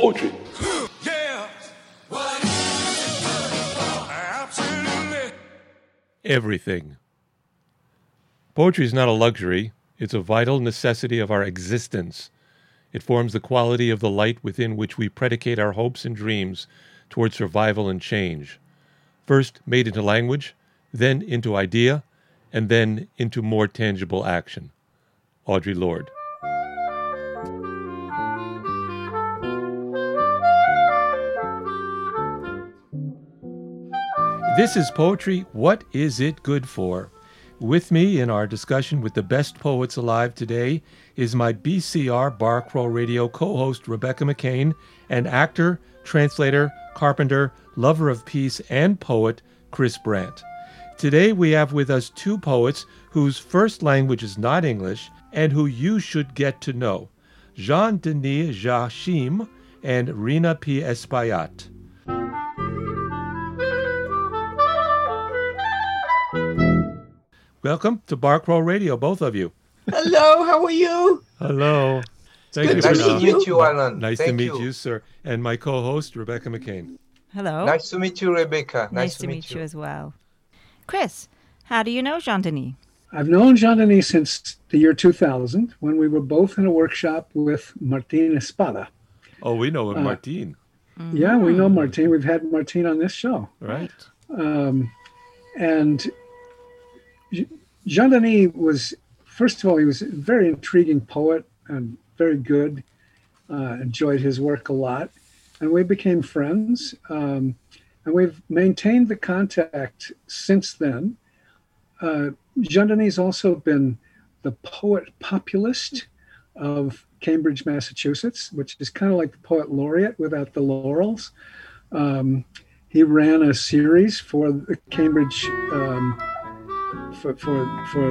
poetry. Everything. Poetry is not a luxury, it's a vital necessity of our existence. It forms the quality of the light within which we predicate our hopes and dreams toward survival and change. First made into language, then into idea, and then into more tangible action. Audre Lorde. This is Poetry What Is It Good For? With me in our discussion with the best poets alive today is my BCR Bar Radio co host Rebecca McCain and actor, translator, carpenter, lover of peace, and poet Chris Brandt. Today we have with us two poets whose first language is not English and who you should get to know Jean Dany Joachim and Rina P. Espaillat. Welcome to Bar Crow Radio, both of you. Hello, how are you? Hello. Thank good you to for Nice to meet you, Alan. Nice to meet you. sir. And my co-host Rebecca McCain. Hello. Nice to meet you, Rebecca. Nice to meet you as well. Chris, how do you know Jean Dany? I've known Jean Dany since the year 2000 when we were both in a workshop with Martin Espada. Oh, we know of Uh, Martine, Yeah, we know Martin. We've had Martin on this show. right? Um, and J- Jean Dany was, first of all, he was a very intriguing poet and very good. Uh, enjoyed his work a lot. And we became friends. Um, and we've maintained the contact since then. Uh, Jean Dany also been the poet populist of Cambridge, Massachusetts, which is kind of like the poet laureate without the laurels. Um, he ran a series for the Cambridge um, for for for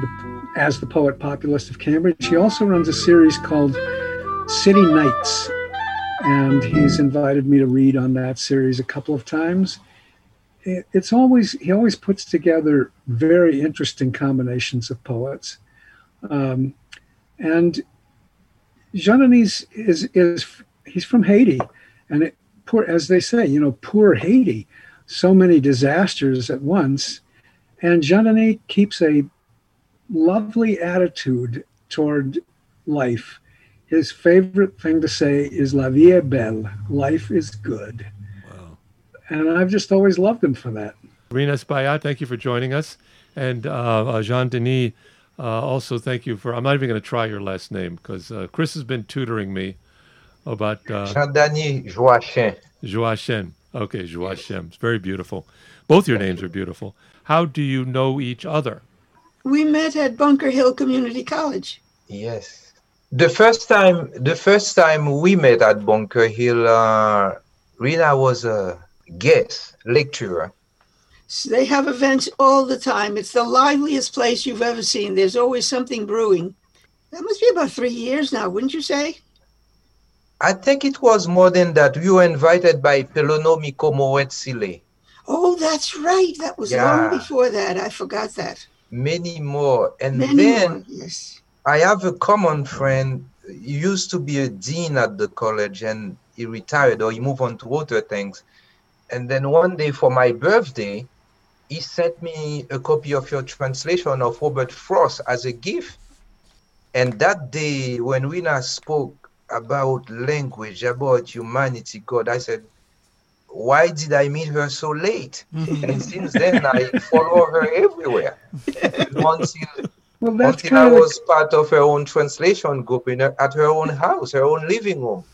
the, as the poet populist of Cambridge. He also runs a series called City Nights, and he's invited me to read on that series a couple of times. It- It's always he always puts together very interesting combinations of poets, um, and Jean Dany is is he's from Haiti, and it, poor as they say, you know, poor Haiti, so many disasters at once, and Jean Dany keeps a lovely attitude toward life. His favorite thing to say is "La vie est belle," life is good, Wow. and I've just always loved him for that. Rina Espaillat, thank you for joining us. And uh, uh, Jean Dany, uh, also thank you for, I'm not even going to try your last name because uh, Chris has been tutoring me about uh, Jean Dany Joachim. Joachim. Okay, Joachim. It's very beautiful. Both your names are beautiful. How do you know each other? We met at Bunker Hill Community College. Yes. The first time, the first time we met at Bunker Hill, uh, Rina was a guest lecturer. So they have events all the time. It's the liveliest place you've ever seen. There's always something brewing. That must be about three years now, wouldn't you say? I think it was more than that. We were invited by Pelonomi Komowetsile. Oh, that's right. That was Yeah. long before that. I forgot that. Many more. And Many then more. Yes. I have a common friend. He used to be a dean at the college and he retired or he moved on to other things. And then one day for my birthday, he sent me a copy of your translation of Robert Frost as a gift. And that day, when Rina spoke about language, about humanity, God, I said, why did I meet her so late? Mm-hmm. and since then, I follow her everywhere. Until Well, that's until I kind of was part of her own translation group in her, at her own house, her own living room.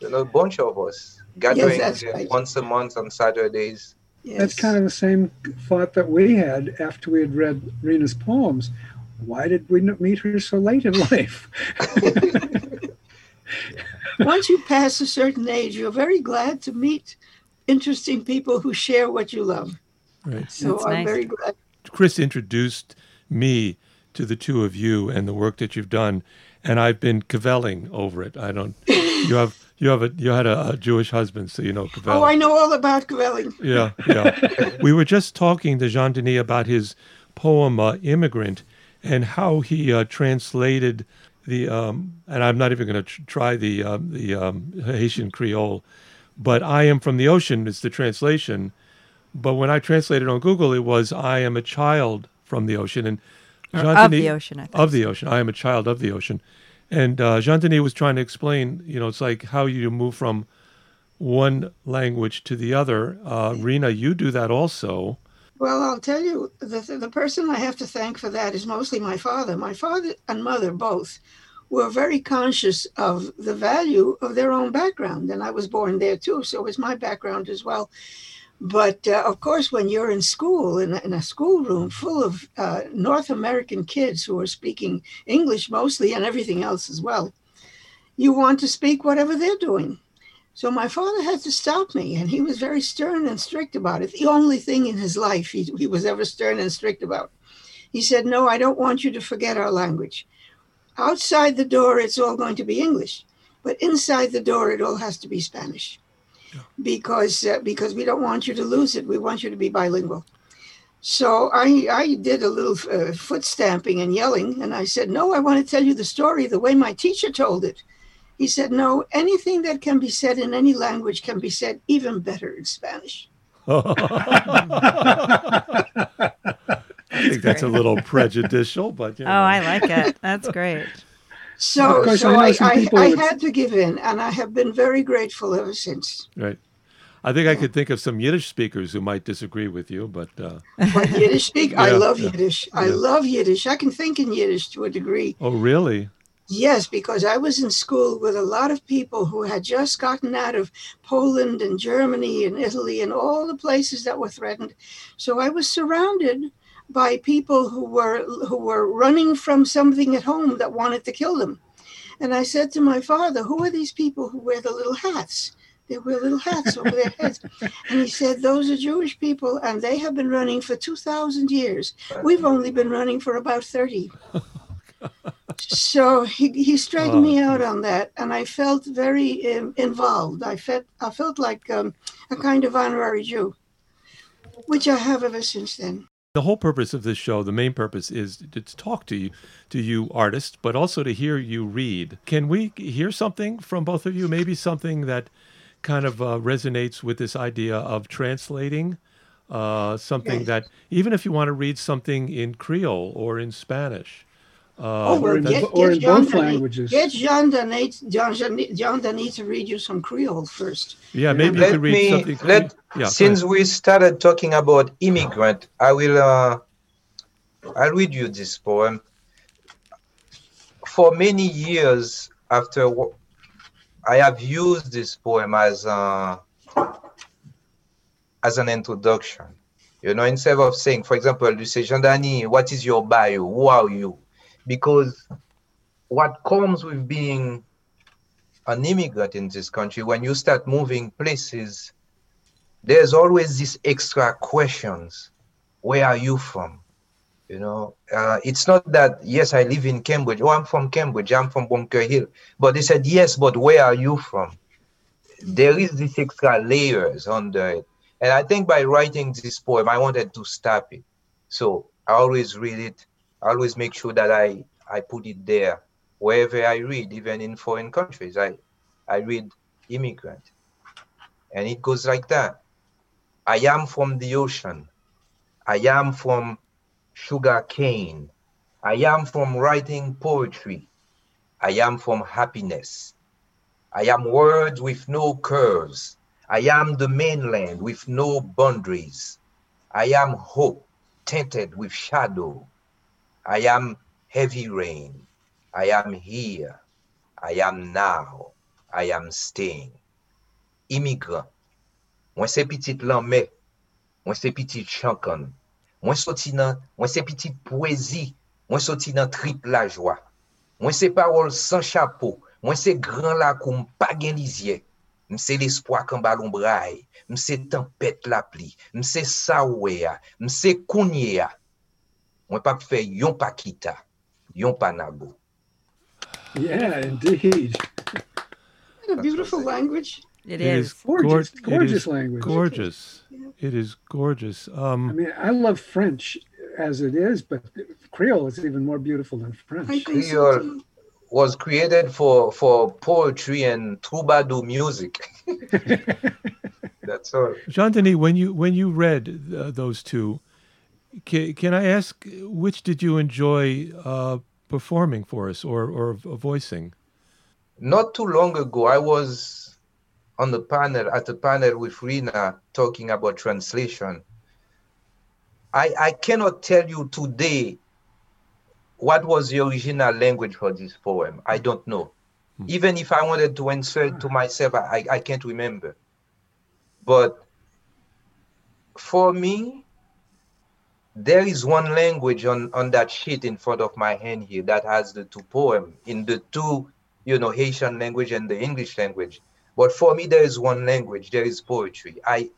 You know, a bunch of us gathering that's there right. once a month on Saturdays. yes. that's kind of the same thought that we had after we had read Rina's poems. Why did we not meet her so late in life? Once you pass a certain age, you're very glad to meet interesting people who share what you love. Right. So That's I'm nice. very glad. Chris introduced me to the two of you and the work that you've done, and I've been kvelling over it. I don't. You have you have a you had a, a Jewish husband, so you know kvelling. Oh, I know all about kvelling. Yeah, yeah. we were just talking to Jean Dany about his poem uh, "Immigrant" and how he uh, translated the um, and I'm not even going to tr- try the um, the um, Haitian Creole, but I am from the ocean is the translation. But when I translated on Google, it was I am a child from the ocean, and Jean of Denis- the ocean, I think. of the ocean. I am a child of the ocean, and uh, Jean Dany was trying to explain. You know, it's like how you move from one language to the other. Uh, Rina, you do that also. Well, I'll tell you, the, the person I have to thank for that is mostly my father. My father and mother both were very conscious of the value of their own background. And I was born there too, so it's my background as well. But uh, of course, when you're in school, in a, in a schoolroom full of uh, North American kids who are speaking English mostly and everything else as well, you want to speak whatever they're doing. So my father had to stop me, and he was very stern and strict about it. The only thing in his life he, he was ever stern and strict about. He said, No, I don't want you to forget our language. Outside the door, it's all going to be English, but inside the door, it all has to be Spanish. Because uh, because we don't want you to lose it. We want you to be bilingual. So I I did a little uh, foot stamping and yelling, and I said, "No, I want to tell you the story the way my teacher told it." He said, No, anything that can be said in any language can be said even better in Spanish. I think that's a little prejudicial, but you Oh. I like it. That's great. So, course, so I I, I, I would- had to give in, and I have been very grateful ever since. Right. I think I could think of some Yiddish speakers who might disagree with you, but uh, But Yiddish speak, I love yeah, Yiddish. I yeah. love Yiddish. I can think in Yiddish to a degree. oh, really? Yes, because I was in school with a lot of people who had just gotten out of Poland and Germany and Italy and all the places that were threatened. So I was surrounded by people who were who were running from something at home that wanted to kill them. And I said to my father, "Who are these people who wear the little hats?" They wear little hats over their heads. And he said, Those are Jewish people, and they have been running for 2,000 years. We've only been running for about 30 so he, he straightened me out on that and i felt very um, involved i felt i felt like um, a kind of honorary jew which i have ever since then The whole purpose of this show, the main purpose, is to talk to you, to you artists, but also to hear you read. Can we hear something from both of you? Maybe something that kind of uh, resonates with this idea of translating. Uh, something that even if you want to read something in Creole or in Spanish, uh, oh, well, in that's- get, or in John both Denis- languages. Get John Denis, John, Denis- John Denis to read you some Creole first. yeah, maybe you Let could read me something. let yeah, since we started talking about immigrant, I will uh, I'll read you this poem. For many years after I have used this poem as uh, as an introduction. You know, instead of saying, for example, you say, Jean Dany, what is your bio? Who are you? Because what comes with being an immigrant in this country, when you start moving places, there's always these extra questions. Where are you from? You know, uh, it's not that, yes, I live in Cambridge. Oh, I'm from Cambridge. I'm from Bunker Hill. But they said, yes, but where are you from? There is this extra layers under it. And I think by writing this poem, I wanted to stop it. So I always read it. Always make sure that I, I put it there wherever I read, even in foreign countries. I, I read immigrant. And it goes like that. I am from the ocean. I am from sugar cane. I am from writing poetry. I am from happiness. I am words with no curves. I am the mainland with no boundaries. I am hope tinted with shadow. I am heavy rain. I am here. I am now. I am staying. Immigrant. Mwen se pitit lanme. Mwen se pitit chankan. Mwen soti nan, mwen se pitit poezi. Mwen soti nan trip la jwa. Mwen se parol san chapo. Mwen se gran la koum pa gen lizye. Mse l'espoi kan balon braye. Mse tempet la pli. Mse sawe ya. Mse kounye ya. Mwen pa fe yon pa kita. Yon pa nago. Yeah, indeed. What a beautiful language. It It is. is Gorgeous, it gorgeous is language. Gorgeous. It is gorgeous. Um, I mean, I love French as it is, but Creole is even more beautiful than French. Creole. was created for for poetry and troubadour music. That's all. Jean Dany, when you when you read uh, those two, can, can I ask which did you enjoy uh, performing for us or or voicing? Not too long ago, I was on the panel at a panel with Rina talking about translation. I I cannot tell you today what was the original language for this poem. I don't know. Hmm. Even if I wanted to answer it to myself, I, I can't remember. But for me, there is one language on, on that sheet in front of my hand here that has the two poem in the two, you know, Haitian language and the English language. But for me, there is one language, there is poetry. I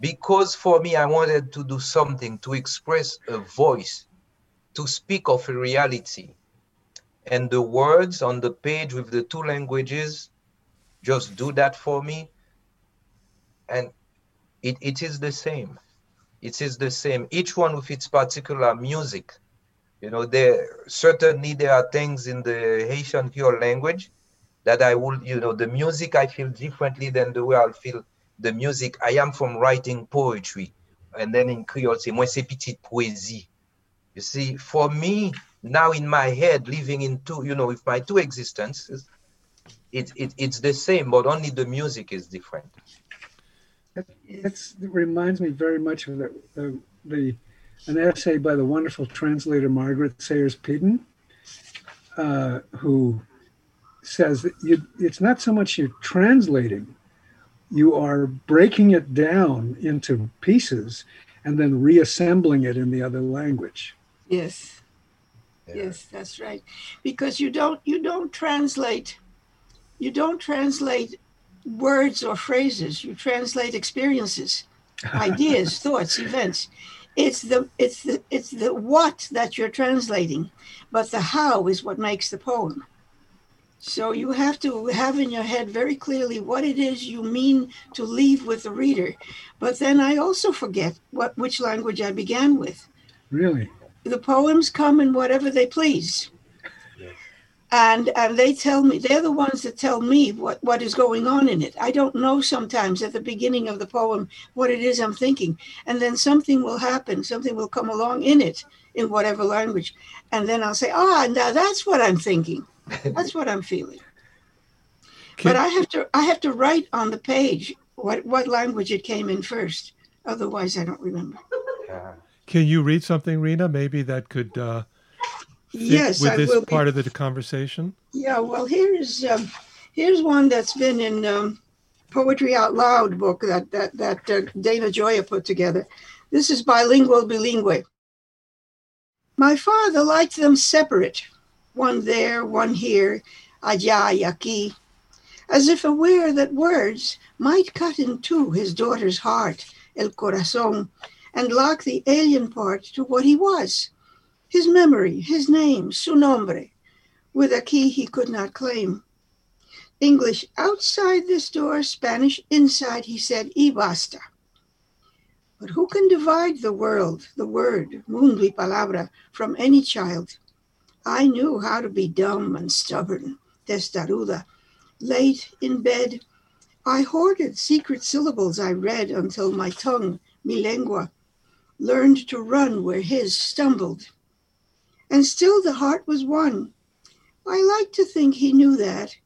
because for me, I wanted to do something to express a voice, to speak of a reality. And the words on the page with the two languages just do that for me and it, it is the same it is the same. Each one with its particular music. You know there certainly there are things in the haitian creole language that i will you know the music i feel differently than the way i'll feel the music. I am from writing poetry and then in creole c'est moi c'est petite poésie. You see for me now in my head living in two you know with my two existences it, it, it's the same but only the music is different it, it reminds me very much of the, the, the, an essay by the wonderful translator Margaret Sayers Peden, uh, who says that you, it's not so much you're translating, you are breaking it down into pieces and then reassembling it in the other language. Yes. Yeah. Yes, that's right. Because you don't you don't translate you don't translate words or phrases. You translate experiences, ideas, thoughts, events. It's the it's the it's the what that you're translating, but the how is what makes the poem. So you have to have in your head very clearly what it is you mean to leave with the reader. But then I also forget what which language I began with. Really? The poems come in whatever they please and and they tell me they're the ones that tell me what what is going on in it. I don't know sometimes at the beginning of the poem what it is i'm thinking. And then something will happen something will come along in it in whatever language. And then i'll say ah now that's what i'm thinking. That's what i'm feeling. Can, but i have to i have to write on the page what what language it came in first. Otherwise i don't remember. Can you read something rina? Maybe that could uh yes, with I this part be. of the conversation? Yeah, well, here's um, here's one that's been in um, Poetry Out Loud book that that that uh, Dana Gioia put together. This is bilingual bilingue. My father liked them separate, one there, one here, allá y aquí, as if aware that words might cut in two his daughter's heart, el corazón, and lock the alien part to what he was his memory, his name, su nombre, with a key he could not claim. English outside this door, Spanish inside, he said, y basta. But who can divide the world, the word, mundo y palabra, from any child? I knew how to be dumb and stubborn, testaruda. Late in bed, I hoarded secret syllables I read until my tongue, mi lengua, learned to run where his stumbled and still the heart was one. I like to think he knew that,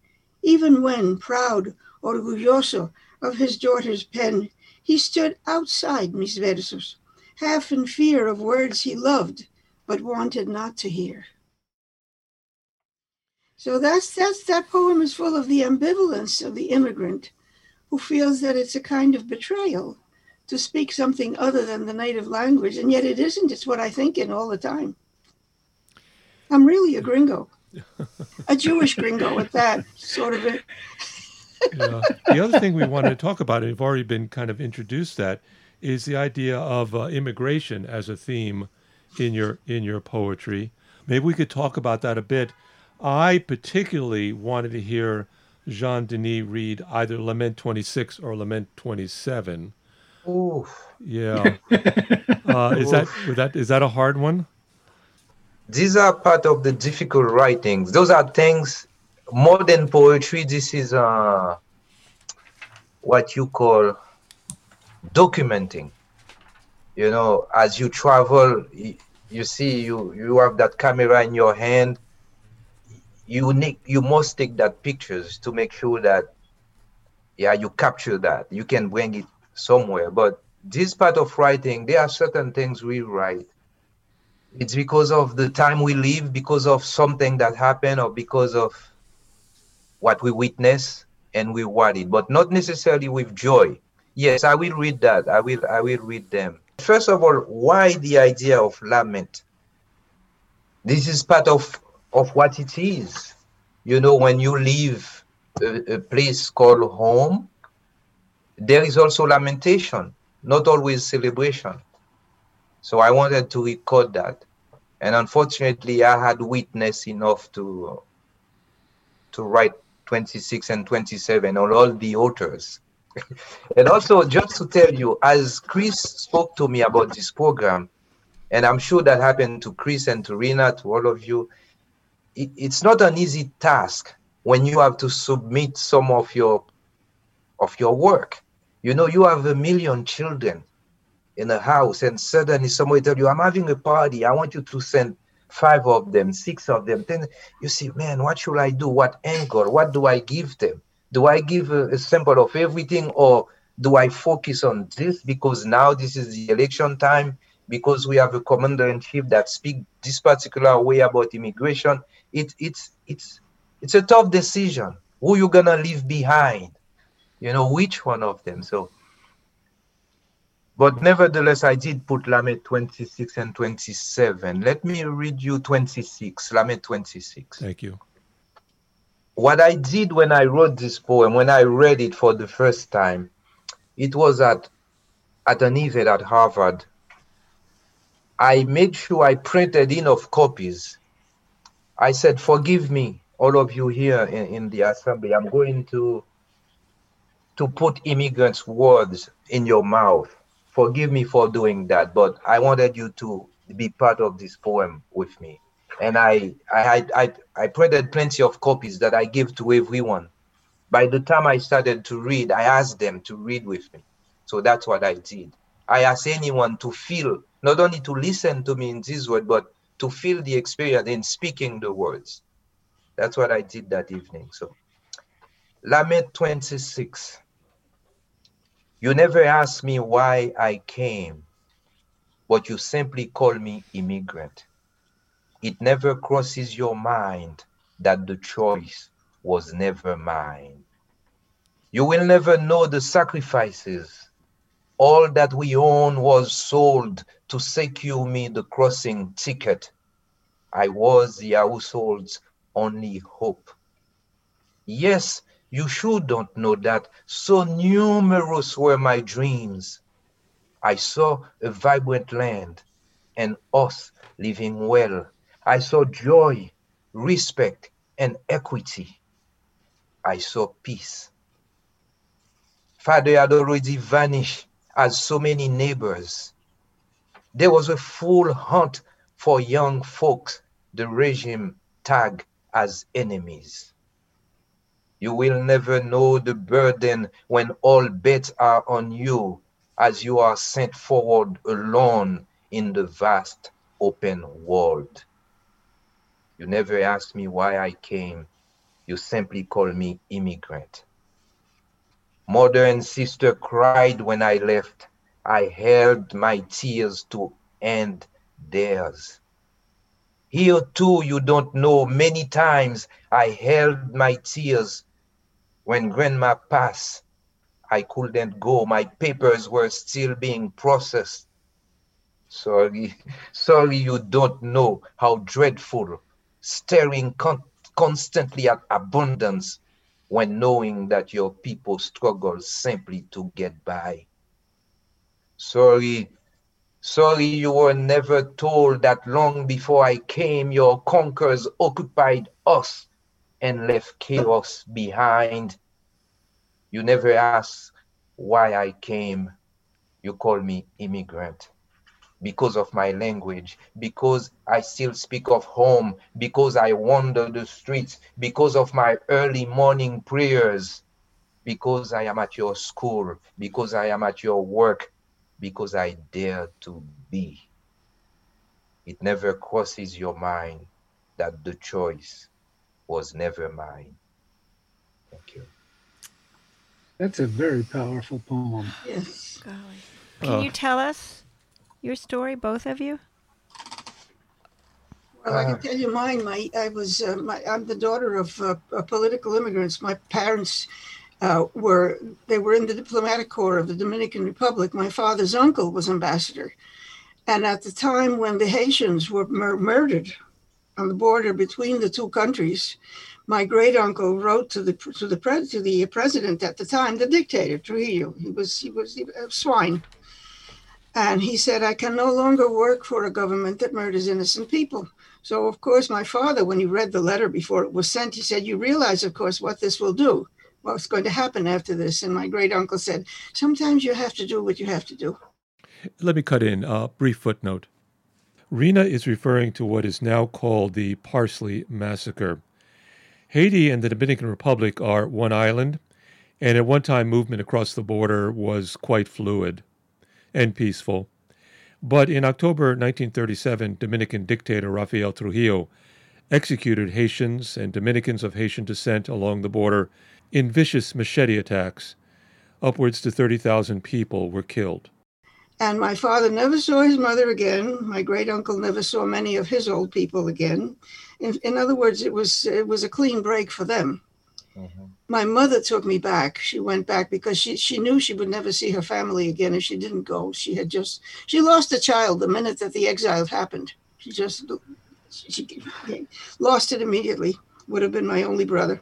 even when, proud, orgulloso of his daughter's pen, he stood outside mis versos, half in fear of words he loved but wanted not to hear. So that's that's that poem is full of the ambivalence of the immigrant who feels that it's a kind of betrayal to speak something other than the native language, and yet it isn't. It's what I think in all the time. I'm really a gringo, a Jewish gringo at that sort of it. yeah. The other thing we wanted to talk about, and you've already been kind of introduced that, is the idea of uh, immigration as a theme in your in your poetry. Maybe we could talk about that a bit. I particularly wanted to hear Jean Dany read either Lament 26 or Lament 27. Ooh. Yeah. Uh, is that that is that a hard one? These are part of the difficult writings. Those are things more than poetry. This is uh, what you call documenting. You know, as you travel, you, see, you you have that camera in your hand. You need, you must take that pictures to make sure that, yeah, you capture that. You can bring it somewhere. But this part of writing, there are certain things we write it's because of the time we live, because of something that happened, or because of what we witness and we it, but not necessarily with joy. Yes, I will read that. I will I will read them. First of all, why the idea of lament? This is part of of what it is. You know, when you leave a, a place called home, there is also lamentation, not always celebration. So I wanted to record that. And unfortunately, I had witness enough to to write 26 and 27 on all the authors. and also, just to tell you, as Chris spoke to me about this program, and I'm sure that happened to Chris and to Rina, to all of you, it, it's not an easy task when you have to submit some of your of your work. You know, you have a million children in a house and suddenly somebody tell you, I'm having a party. I want you to send five of them, six of them. Then you see, man, what should I do? What angle? What do I give them? Do I give a, a sample of everything or do I focus on this because now this is the election time because we have a commander in chief that speak this particular way about immigration? It, it's it's it's a tough decision. Who you gonna leave behind? You know which one of them. So but nevertheless, I did put Lament 26 and 27. Let me read you 26, Lament 26. Thank you. What I did when I wrote this poem, when I read it for the first time, it was at, at an event at Harvard. I made sure I printed enough copies. I said, Forgive me, all of you here in, in the assembly. I'm going to, to put immigrants' words in your mouth forgive me for doing that, but I wanted you to be part of this poem with me. And I, I, I, I printed plenty of copies that I gave to everyone. By the time I started to read, I asked them to read with me. So that's what I did. I asked anyone to feel, not only to listen to me in this word, but to feel the experience in speaking the words. That's what I did that evening. So, Lament 26. You never ask me why I came, but you simply call me immigrant. It never crosses your mind that the choice was never mine. You will never know the sacrifices. All that we own was sold to secure me the crossing ticket. I was the household's only hope. Yes, you sure don't know that so numerous were my dreams. I saw a vibrant land and us living well. I saw joy, respect, and equity. I saw peace. Father had already vanished as so many neighbors. There was a full hunt for young folks the regime tagged as enemies. You will never know the burden when all bets are on you as you are sent forward alone in the vast open world. You never asked me why I came. You simply call me immigrant. Mother and sister cried when I left. I held my tears to end theirs. Here too, you don't know, many times I held my tears when grandma passed, I couldn't go. My papers were still being processed. Sorry, sorry, you don't know how dreadful staring con- constantly at abundance when knowing that your people struggle simply to get by. Sorry, sorry, you were never told that long before I came, your conquerors occupied us and left chaos behind. You never ask why I came. You call me immigrant. because of my language, because I still speak of home, because I wander the streets, because of my early morning prayers, because I am at your school, because I am at your work, because I dare to be. It never crosses your mind that the choice was never mine. Thank you. That's a very powerful poem. Yes. Golly. Can Oh. you tell us your story, both of you? Well, I Uh, can tell you mine. My, I was, uh, my, I'm the daughter of uh, uh, political immigrants. My parents uh, were, they were in the diplomatic corps of the Dominican Republic. My father's uncle was ambassador. And at the time when the Haitians were mur- murdered on the border between the two countries, my great uncle wrote to the to the pres to the president at the time, the dictator Trujillo. He was he was a swine, and he said, "I can no longer work for a government that murders innocent people." So, of course, my father, when he read the letter before it was sent, he said, You realize, of course, what this will do, what's going to happen after this. And my great uncle said, Sometimes you have to do what you have to do. Let me cut in a brief footnote. Rina is referring to what is now called the Parsley Massacre. Haiti and the Dominican Republic are one island, and at one time movement across the border was quite fluid and peaceful. But in October 1937, Dominican dictator Rafael Trujillo executed Haitians and Dominicans of Haitian descent along the border in vicious machete attacks. Upwards to 30,000 people were killed. And my father never saw his mother again. My great uncle never saw many of his old people again. In, in other words, it was it was a clean break for them. Mhm. My mother took me back. She went back because she, she knew she would never see her family again if she didn't go. She had just she lost a child the minute that the exile happened. She just she lost it immediately. Would have been my only brother.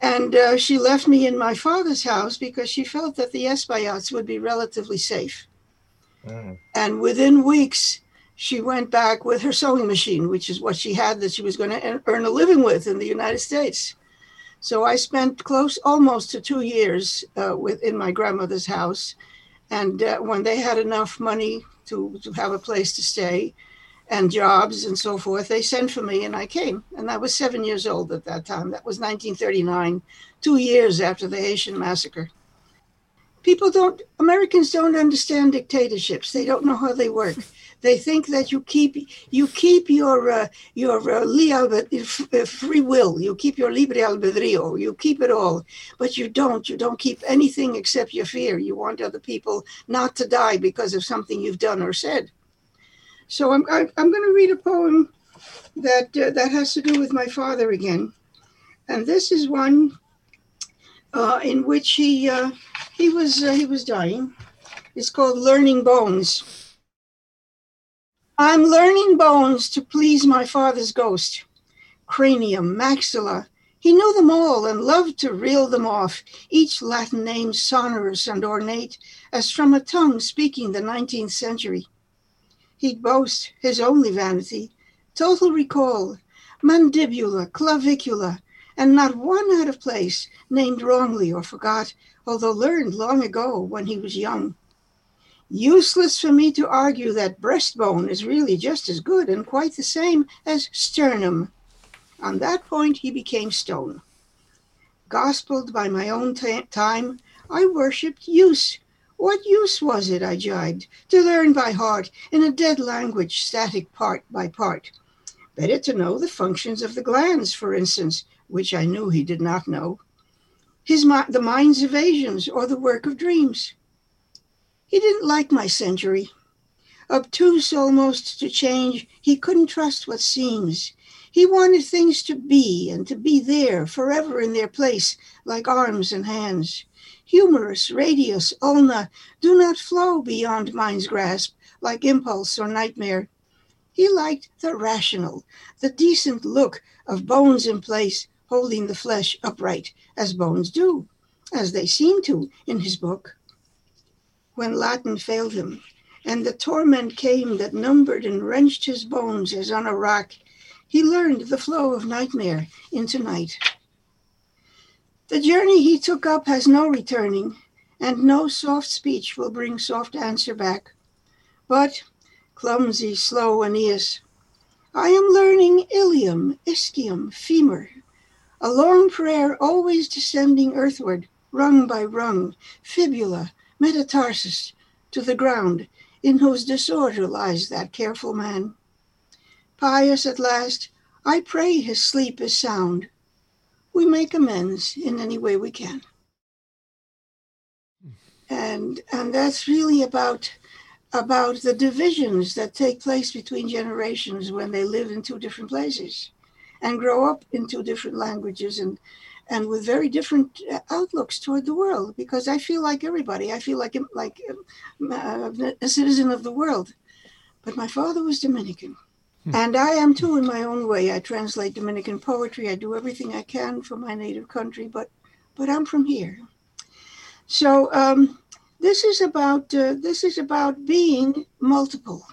And uh, she left me in my father's house because she felt that the Espaillats would be relatively safe. Mm. And within weeks, she went back with her sewing machine, which is what she had that she was going to earn a living with in the United States. So I spent close almost to two years uh, with in my grandmother's house, and uh, when they had enough money to, to have a place to stay, and jobs and so forth, they sent for me, and I came. And I was seven years old at that time. That was 1939, two years after the Haitian massacre. People don't, Americans don't understand dictatorships. They don't know how they work. They think that you keep you keep your uh, your uh, uh, free will. You keep your libre albedrío. You keep it all, but you don't. You don't keep anything except your fear. You want other people not to die because of something you've done or said. So I'm I'm going to read a poem that uh, that has to do with my father again, and this is one uh, in which he uh, he was uh, he was dying. It's called Learning Bones. I'm learning bones to please my father's ghost. Cranium, maxilla, he knew them all and loved to reel them off, each Latin name sonorous and ornate as from a tongue speaking the 19th century. He'd boast his only vanity, total recall, mandibula, clavicula, and not one out of place, named wrongly or forgot, although learned long ago when he was young. Useless for me to argue that breastbone is really just as good and quite the same as sternum. On that point, he became stone. Gospeled by my own ta- time, I worshipped use. What use was it, I jibed, to learn by heart in a dead language, static part by part? Better to know the functions of the glands, for instance, which I knew he did not know. His the mind's evasions or the work of dreams. He didn't like my century. Obtuse almost to change, he couldn't trust what seems. He wanted things to be and to be there, forever in their place, like arms and hands. Humerus, radius, ulna, do not flow beyond mind's grasp, like impulse or nightmare. He liked the rational, the decent look of bones in place, holding the flesh upright, as bones do, as they seem to in his book. When Latin failed him, and the torment came that numbered and wrenched his bones as on a rock, he learned the flow of nightmare into night. The journey he took up has no returning, and no soft speech will bring soft answer back. But clumsy, slow Aeneas. I am learning ilium, ischium, femur, a long prayer always descending earthward, rung by rung, fibula, metatarsus, to the ground, in whose disorder lies that careful man. Pious at last, I pray his sleep is sound. We make amends in any way we can. And and that's really about about the divisions that take place between generations when they live in two different places and grow up in two different languages and and with very different uh, outlooks toward the world because i feel like everybody i feel like like uh, a citizen of the world. But my father was dominican. And i am too in my own way. I translate dominican poetry. I do everything i can for my native country but but i'm from here. So um, this is about uh, this is about being multiple.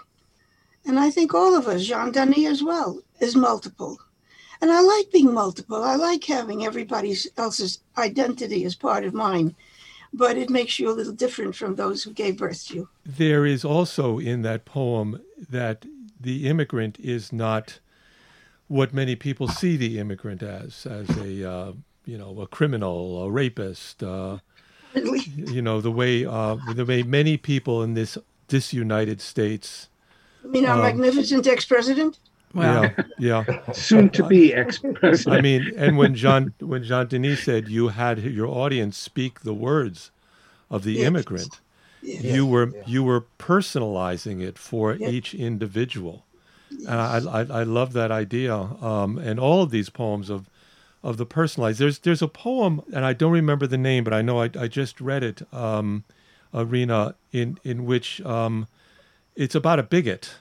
And i think all of us jean dany as well is multiple and i like being multiple i like having everybody else's identity as part of mine but it makes you a little different from those who gave birth to you There is also in that poem that the immigrant is not what many people see the immigrant as, as a uh, you know a criminal, a rapist. Uh, you know the way uh, the way many people in this disunited states. I mean, our Um, magnificent ex-president. Wow. Yeah, yeah. Soon to be ex president. I mean, and when Jean when Jean Dany said you had your audience speak the words of the Yes. immigrant, Yeah. you were yeah. you were personalizing it for Yeah. each individual, and I, I I love that idea. Um, and all of these poems of of the personalized. There's there's a poem, and I don't remember the name, but I know I, I just read it. Um, Arena in in which um, it's about a bigot.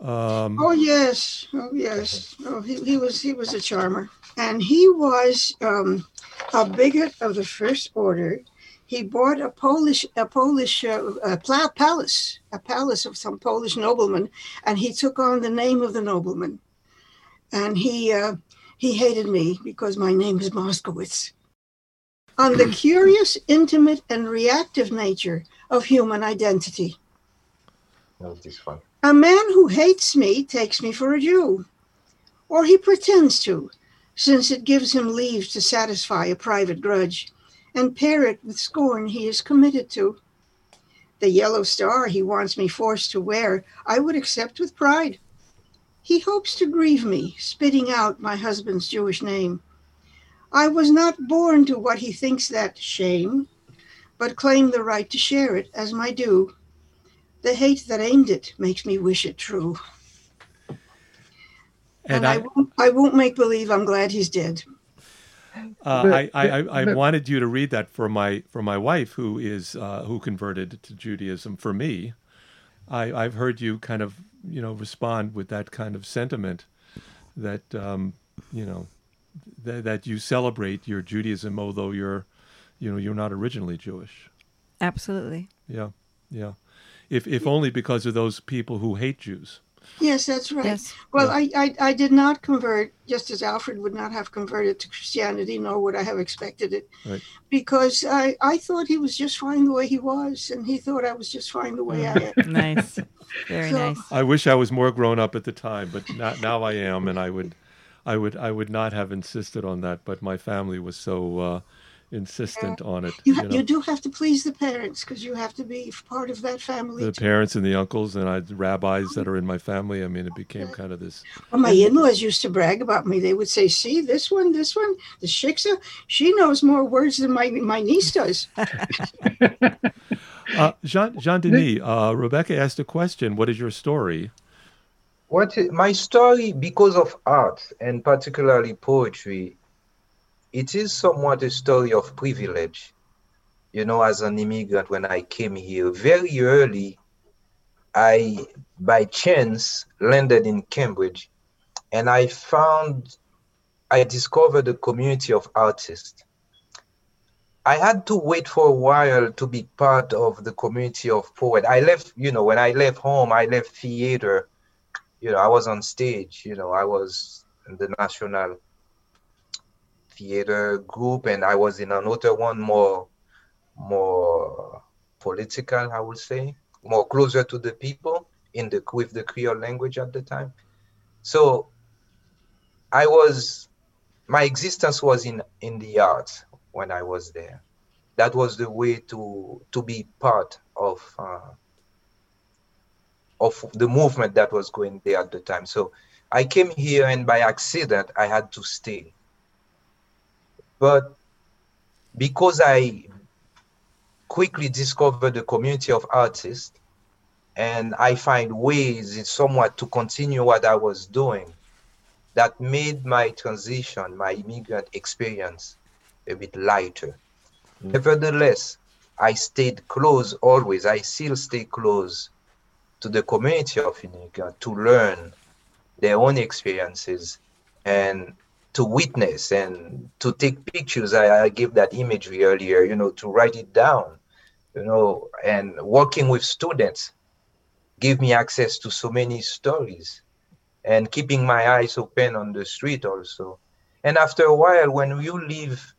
Um, Oh yes, oh yes. Oh, he, he was he was a charmer, and he was um, a bigot of the first order. He bought a Polish a Polish uh, a palace, a palace of some Polish nobleman, and he took on the name of the nobleman, and he uh, he hated me because my name is Moskowitz. On the curious, intimate, and reactive nature of human identity. That was this one. A man who hates me takes me for a Jew, or he pretends to, since it gives him leave to satisfy a private grudge and pair it with scorn he is committed to. The yellow star he wants me forced to wear, I would accept with pride. He hopes to grieve me, spitting out my husband's Jewish name. I was not born to what he thinks that shame, but claim the right to share it as my due. The hate that aimed it makes me wish it true. And, and I, I, won't, I won't make believe I'm glad he's dead. Uh, But- I, I, I, I but- wanted you to read that for my for my wife who is uh, who converted to Judaism. For me, I, I've heard you kind of you know respond with that kind of sentiment that um, you know that, that you celebrate your Judaism, although you're you know you're not originally Jewish. Absolutely. Yeah, yeah. If if only because of those people who hate Jews. Yes, that's right. Yes. Well, I, I, I did not convert, just as Alfred would not have converted to Christianity, nor would I have expected it, Right. because I, I thought he was just fine the way he was, and he thought I was just fine the way I am. Nice. Very So- nice. I wish I was more grown up at the time, but not, now I am, and I would, I would, I would not have insisted on that. But my family was so uh, insistent on it. You, You know, you do have to please the parents because you have to be part of that family. the too. parents and the uncles and I, the rabbis that are in my family. I mean, it became kind of this. Well, my in-laws used to brag about me. They would say, "See this one, this one, the shiksa. She knows more words than my my niece does." Uh, Jean Jean Dany, uh, Rebecca asked a question. What is your story? What my story, because of art and particularly poetry, it is somewhat a story of privilege. You know, as an immigrant, when I came here very early, I by chance landed in Cambridge, and I found, I discovered a community of artists. I had to wait for a while to be part of the community of poets. I left, you know, when I left home, I left theater you know, I was on stage, you know, I was in the National Theater group and I was in another one more more political, I would say, more closer to the people. in the with the Creole language at the time. So I was my existence was in in the arts when I was there. That was the way to to be part of uh, of the movement that was going there at the time. So I came here and by accident I had to stay. But because I quickly discovered the community of artists and I find ways in somewhat to continue what I was doing that made my transition, my immigrant experience a bit lighter. Mm. Nevertheless, I stayed close always. I still stay close to the community of immigrants to learn their own experiences and to witness and to take pictures. I, I gave that imagery earlier, you know, to write it down, you know, and working with students gave me access to so many stories and keeping my eyes open on the street also. And after a while, when you live,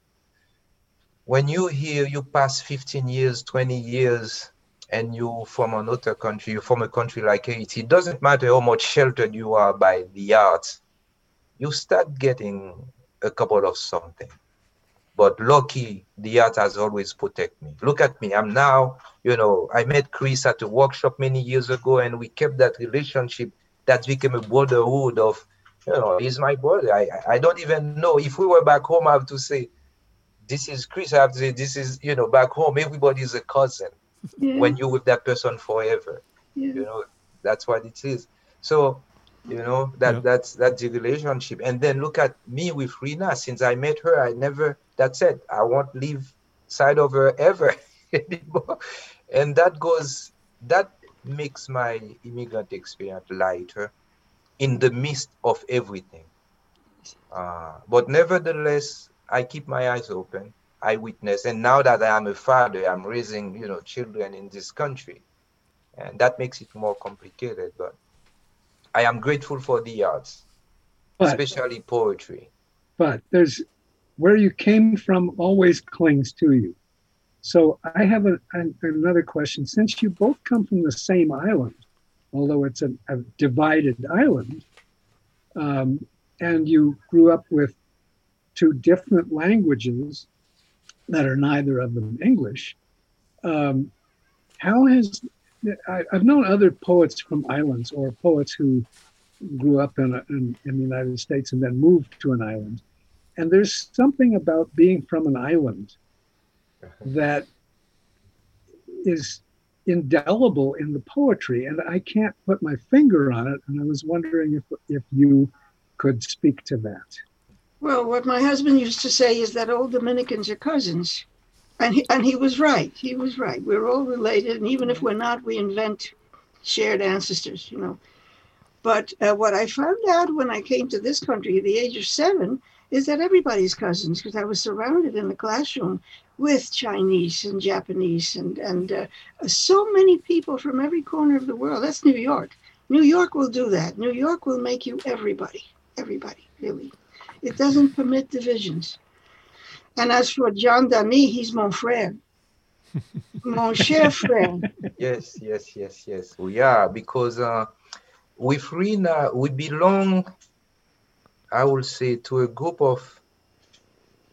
when you hear you pass 15 years, 20 years, and you from another country, you from a country like Haiti, it doesn't matter how much sheltered you are by the arts, you start getting a couple of something. But lucky, the art has always protected me. Look at me. I'm now, you know, I met Chris at a workshop many years ago, and we kept that relationship that became a brotherhood of, you know, he's my brother. I, I don't even know. If we were back home, I have to say, this is Chris. I have to say, this is, you know, back home, everybody is a cousin Yeah. when you're with that person forever. yeah. You know, that's what it is. So, you know, that Yeah. that's that's the relationship. And then look at me with Rina. Since I met her, I never that's it. I won't leave side of her ever anymore. And that goes that makes my immigrant experience lighter in the midst of everything. Uh, but nevertheless, I keep my eyes open. I witness, and now that I am a father, I'm raising, you know, children in this country, and that makes it more complicated. But I am grateful for the arts, But especially poetry. but there's where you came from always clings to you. So I have a, an- another question. Since you both come from the same island, although it's a, a divided island, um, and you grew up with two different languages that are neither of them English, um, how has I, I've known other poets from islands or poets who grew up in, a, in in the United States and then moved to an island, and there's something about being from an island that is indelible in the poetry, and I can't put my finger on it. And I was wondering if if you could speak to that. Well, what my husband used to say is that all Dominicans are cousins. And he, and he was right. He was right. We're all related. And even if we're not, we invent shared ancestors, you know. But uh, what I found out when I came to this country at the age of seven is that everybody's cousins because I was surrounded in the classroom with Chinese and Japanese and, and uh, so many people from every corner of the world. That's New York. New York will do that. New York will make you everybody. Everybody, really. It doesn't permit divisions. And as for Jean Dany, he's mon frère. mon cher frère. Yes, yes, yes, yes. We are because uh, with Rina, we belong, I will say, to a group of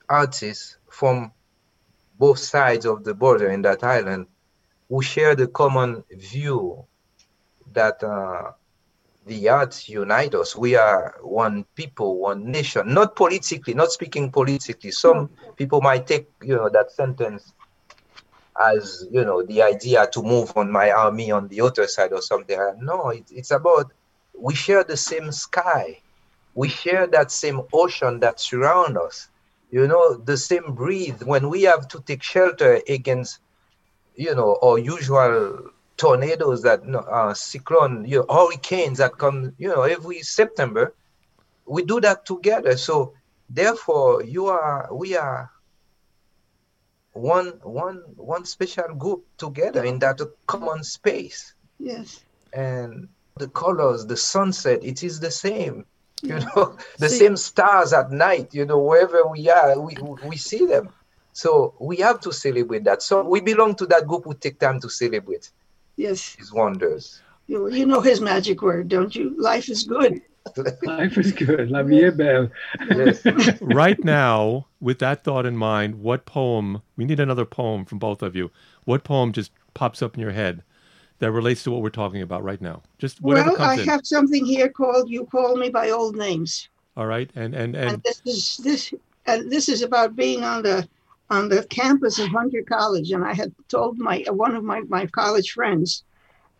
artists from both sides of the border in that island who share the common view that uh, the arts unite us. We are one people, one nation, not politically, not speaking politically. Some people might take, you know, that sentence as you know the idea to move on my army on the other side or something. No it, it's about we share the same sky. We share that same ocean that surround us. You know the same breathe when we have to take shelter against you know our usual tornadoes that uh, cyclone you know, hurricanes that come you know every september we do that together. So therefore you are we are one one one special group together in that common space. Yes. and the colors the sunset it is the same you know the See- same stars at night you know wherever we are we we see them. So we have to celebrate that. So we belong to that group who take time to celebrate Yes. these wonders You, you know his magic word, don't you? Life is good. Life is good. La vie est belle. Yes. right now, with that thought in mind, what poem? We need another poem from both of you. What poem just pops up in your head that relates to what we're talking about right now? Just whatever well, I comes in. have something here called "You Call Me by Old Names," All right, and and and, and this is this and this is about being on the on the campus of Hunter College. And I had told my one of my my college friends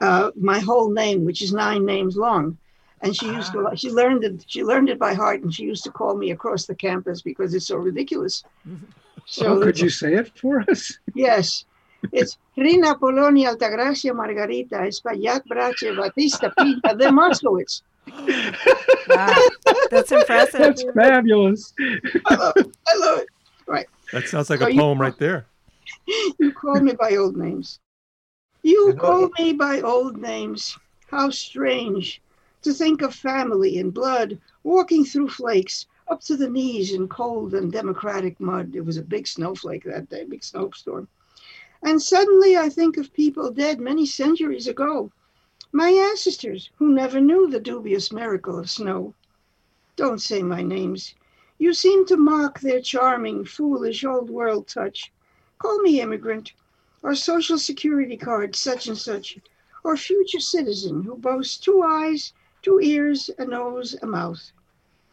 uh, my whole name, which is nine names long. And she used to she learned it she learned it by heart, and she used to call me across the campus because it's so ridiculous. So could you say it for us? Yes. It's Rina Polonia Altagracia Margarita Espaillat Brache Batista Pinta de Moskowitz. Wow. That's impressive. That's fabulous. I love it. I love it. That sounds like So a you- poem right there. You call me by old names. You You call me by old names. How strange to think of family and blood walking through flakes up to the knees in cold and democratic mud. It was a big snowflake that day, big snowstorm. And suddenly I think of people dead many centuries ago, my ancestors who never knew the dubious miracle of snow. Don't say my names. You seem to mock their charming, foolish old world touch. Call me immigrant, or social security card such and such, or future citizen who boasts two eyes, two ears, a nose, a mouth.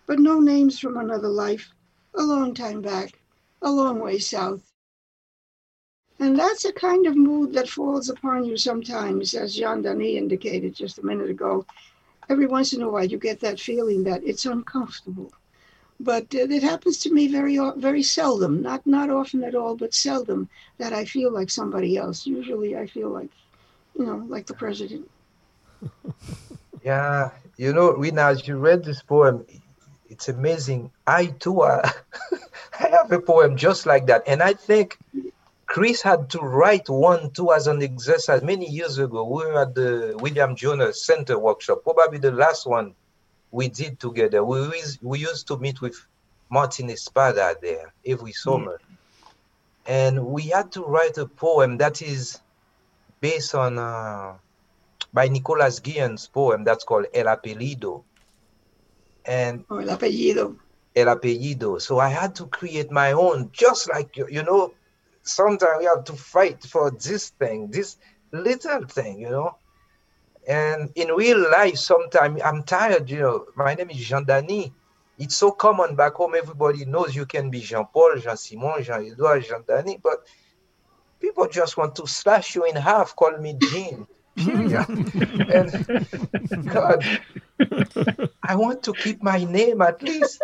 But no names from another life, a long time back, a long way south. And that's a kind of mood that falls upon you sometimes, as Jean Dany indicated just a minute ago. Every once in a while, you get that feeling that it's uncomfortable. But uh, it happens to me very, very seldom. Not, not often at all, but seldom that I feel like somebody else. Usually, I feel like, you know, like the president. Yeah, you know, Rina, as you read this poem, it's amazing. I too, uh, I have a poem just like that, and I think Chris had to write one too as an exercise many years ago. We were at the William Joiner Center workshop, probably the last one we did together. We used, we used to meet with Martin Espada there every summer, and we had to write a poem that is based on. Uh, by Nicolas Guillen's poem that's called El Apellido. And Or el apellido. El Apellido. So I had to create my own, just like you, you know, sometimes we have to fight for this thing, this little thing, you know. And in real life, sometimes I'm tired, you know. My name is Jean Dany. It's so common back home, everybody knows you can be Jean Paul, Jean Simon, Jean Edouard, Jean Dany, but people just want to slash you in half, call me Jean. And God, I want to keep my name at least.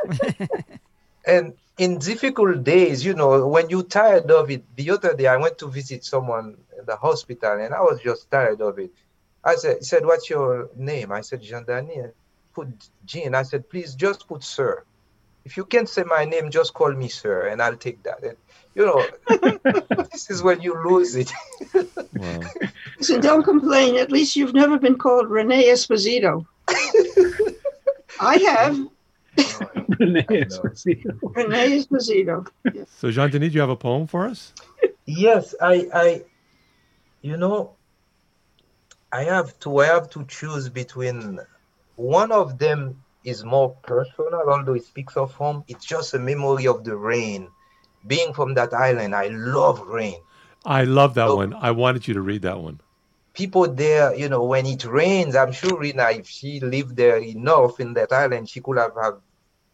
and in difficult days, you know, when you're tired of it, the other day I went to visit someone in the hospital and I was just tired of it. I said, he said, What's your name? I said, Jean Daniel. Put Jean. I said, Please just put sir. If you can't say my name, just call me sir and I'll take that. And, you know, this is when you lose it. Wow. So don't complain. At least you've never been called Rene Esposito. I have Renee I know. Esposito. Rene Esposito. So Jean Dany, do you have a poem for us? Yes, I, I, you know, I have to, I have to choose between. One of them is more personal, although it speaks of home. It's just a memory of the rain. Being from that island, I love rain. I love that Oh. one. I wanted you to read that one. People there, you know, when it rains, I'm sure Rina, if she lived there enough in that island, she could have have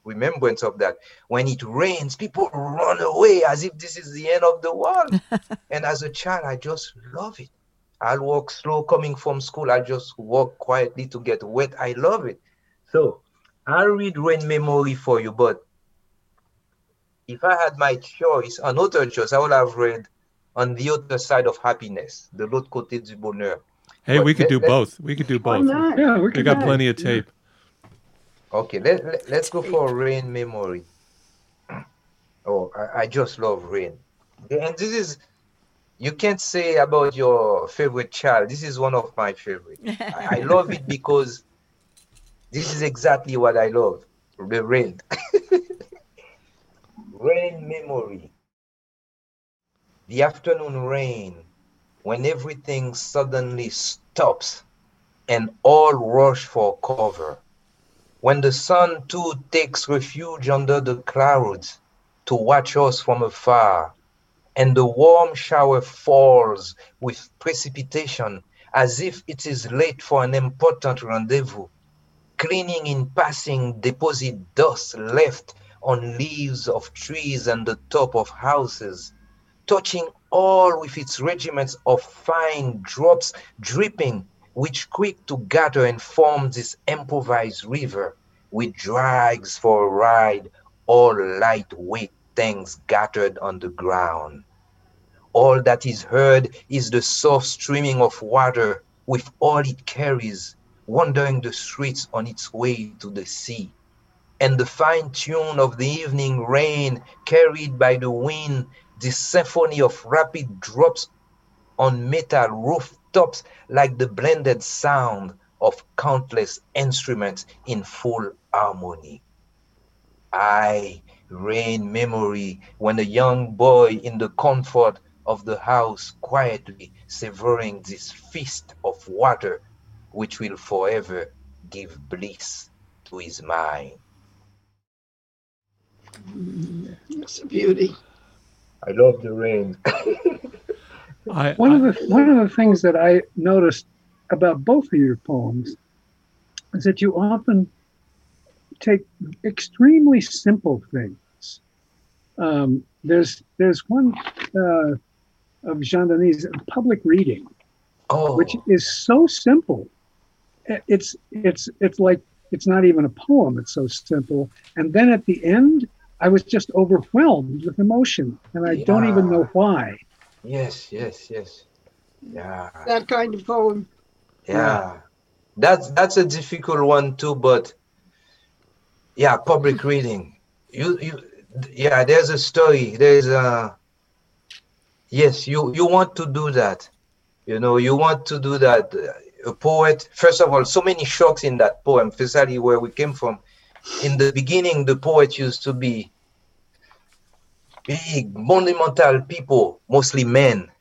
remembrance of that. When it rains, people run away as if this is the end of the world. and as a child, I just love it. I'll walk slow coming from school. I'll just walk quietly to get wet. I love it. So I'll read Rain Memory for you, but if I had my choice, another choice, I would have read On the Other Side of Happiness, The l'autre côté du bonheur. Hey, But we could let- do let- both. We could do Why both. not? Yeah, we We got plenty of tape. Okay, let, let, let's go for rain memory. Oh, I, I just love rain. And this is, you can't say about your favorite child. This is one of my favorite. I, I love it because this is exactly what I love the rain. rain memory. The afternoon rain, when everything suddenly stops and all rush for cover. When the sun too takes refuge under the clouds to watch us from afar, and the warm shower falls with precipitation as if it is late for an important rendezvous, cleaning in passing deposit dust left on leaves of trees and the top of houses, touching all with its regiments of fine drops dripping, which quick to gather and form this improvised river, which drags for a ride all lightweight things gathered on the ground. All that is heard is the soft streaming of water with all it carries, wandering the streets on its way to the sea. And the fine tune of the evening rain carried by the wind, this symphony of rapid drops on metal rooftops like the blended sound of countless instruments in full harmony. I rain memory when a young boy in the comfort of the house quietly savoring this feast of water which will forever give bliss to his mind. It's a beauty. I love the rain. I, One I- of the one of the things that I noticed about both of your poems is that you often take extremely simple things. Um, there's there's one uh, of Jean Dany, public reading, oh, which is so simple. It's it's it's like it's not even a poem. It's so simple. And then at the end, I was just overwhelmed with emotion, and I don't even know why. yes, yes, yes. Yeah, That kind of poem. yeah. That's that's a difficult one too, but yeah, public hmm. reading. You you yeah, there's a story. There's a yes, you you want to do that. You know, you want to do that. A poet, first of all, so many shocks in that poem, especially where we came from. In the beginning, the poet used to be big, monumental people, mostly men.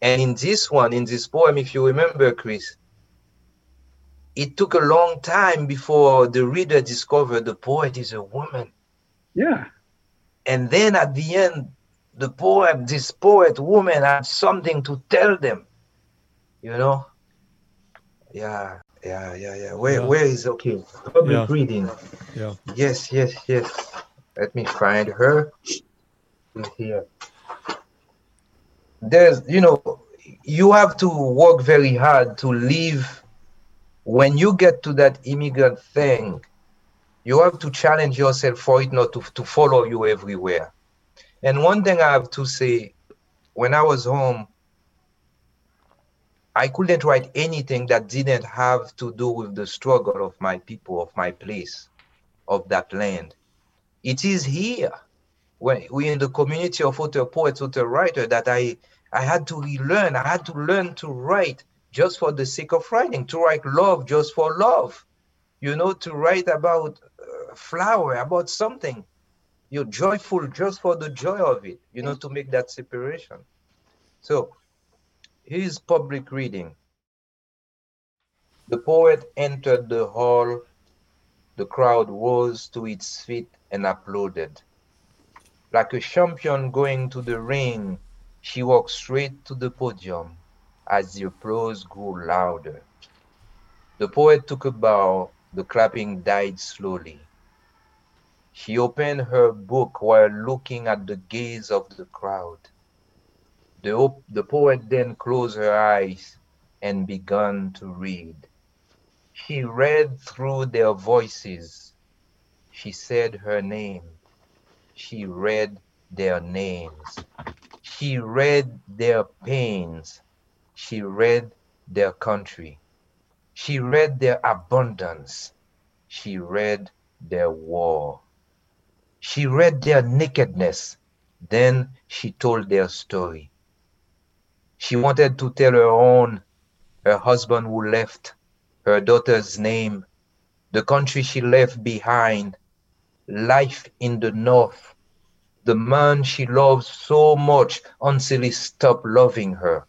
And in this one, in this poem, if you remember, Chris, it took a long time before the reader discovered the poet is a woman. Yeah. And then at the end, the poem, this poet woman had something to tell them. You know? Yeah, yeah, yeah, yeah. Where Yeah. where is okay? Public Yeah. reading. yeah. Yes, yes, yes. Let me find her. She's here. There's, you know, you have to work very hard to live. When you get to that immigrant thing, you have to challenge yourself for it not to, to follow you everywhere. And one thing I have to say, when I was home, I couldn't write anything that didn't have to do with the struggle of my people, of my place, of that land. It is here, when we in the community of author poets, author writer, that I I had to relearn. I had to learn to write just for the sake of writing, to write love just for love, you know, to write about uh, flower, about something. You're joyful just for the joy of it, you know, to make that separation. So here's public reading. The poet entered the hall. The crowd rose to its feet and applauded. Like a champion going to the ring, she walked straight to the podium as the applause grew louder. The poet took a bow, the clapping died slowly. She opened her book while looking at the gaze of the crowd. The, op- the poet then closed her eyes and began to read. She read through their voices. She said her name. She read their names. She read their pains. She read their country. She read their abundance. She read their war. She read their nakedness. Then she told their story. She wanted to tell her own, her husband who left, her daughter's name, the country she left behind, life in the north, the man she loves so much until he stopped loving her.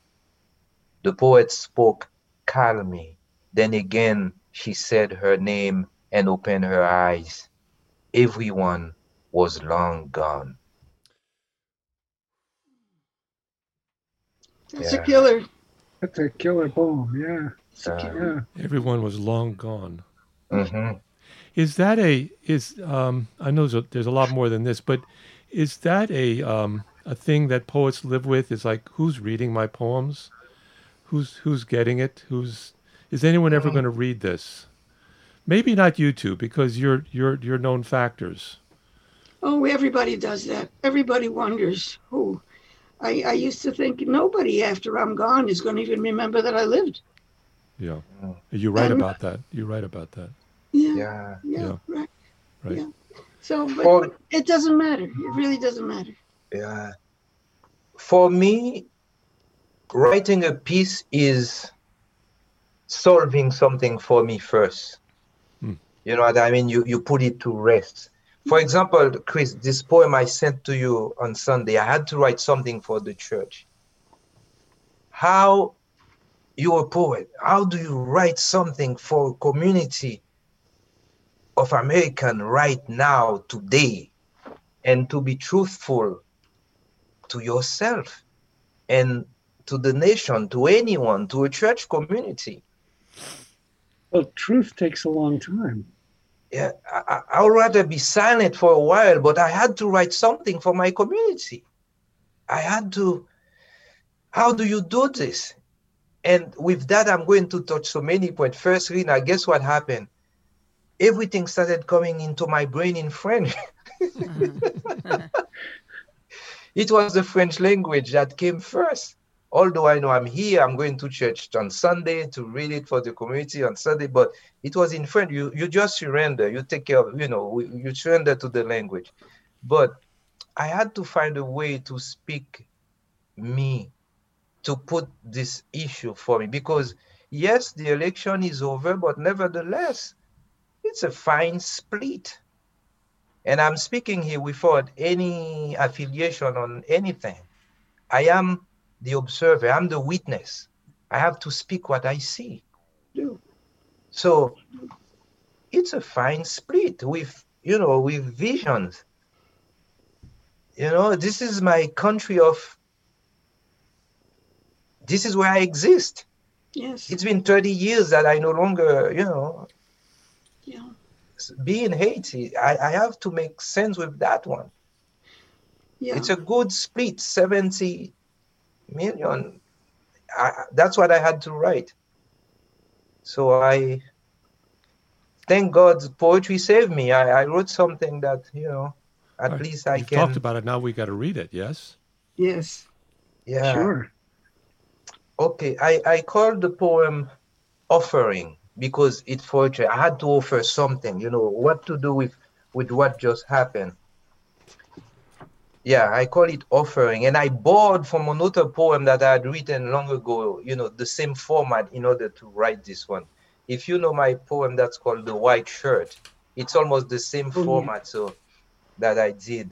The poet spoke calmly, Then again, she said her name and opened her eyes. Everyone was long gone. That's Yeah. a killer. That's a killer poem. Yeah. It's Uh, Everyone was long gone. hmm Is that a is um I know there's a, there's a lot more than this, but is that a um a thing that poets live with? Is like who's reading my poems? Who's who's getting it? Who's is anyone ever going to read this? Maybe not you two because you're you're you're known factors. Oh, everybody does that. Everybody wonders who. I, I used to think nobody after I'm gone is going to even remember that I lived. Yeah. You're right Um, about that. You're right about that. Yeah. Yeah. Yeah. Yeah. Right. Right. Yeah. So, but, For- but it doesn't matter. It really doesn't matter. Yeah. For me, writing a piece is solving something for me first. Hmm. You know what I mean? You you put it to rest. For example, Chris, this poem I sent to you on Sunday, I had to write something for the church. How you're a poet, how do you write something for a community of American right now, today, and to be truthful to yourself and to the nation, to anyone, to a church community. Well, truth takes a long time. Yeah, I, I- I'd rather be silent for a while, but I had to write something for my community. I had to. How do you do this? And with that, I'm going to touch so many points. First, Rina, guess what happened? Everything started coming into my brain in French. Mm-hmm. it was the French language that came first. Although I know I'm here, I'm going to church on Sunday to read it for the community on Sunday, but it was in French. You you just surrender. You take care of, you know, you surrender to the language. But I had to find a way to speak me, to put this issue for me, because yes, the election is over, but nevertheless, it's a fine split. And I'm speaking here without any affiliation on anything. I am the observer, I'm the witness. I have to speak what I see. So it's a fine split with, you know, with visions. You know, this is my country of, this is where I exist. Yes. It's been 30 years that I no longer, you know, yeah. be in Haiti. I, I have to make sense with that one. Yeah. It's a good split, 70 million. I, that's what I had to write. So I thank God poetry saved me. I, I wrote something that, you know, at Right. least I You've can. talked about it. Now we got to read it. Yes. yes. yeah. Sure. Okay. I, I called the poem Offering because it's poetry. I had to offer something, you know, what to do with, with what just happened. Yeah, I call it offering. And I borrowed from another poem that I had written long ago, you know, the same format in order to write this one. If you know my poem that's called The White Shirt, it's almost the same oh, yeah. format so that I did.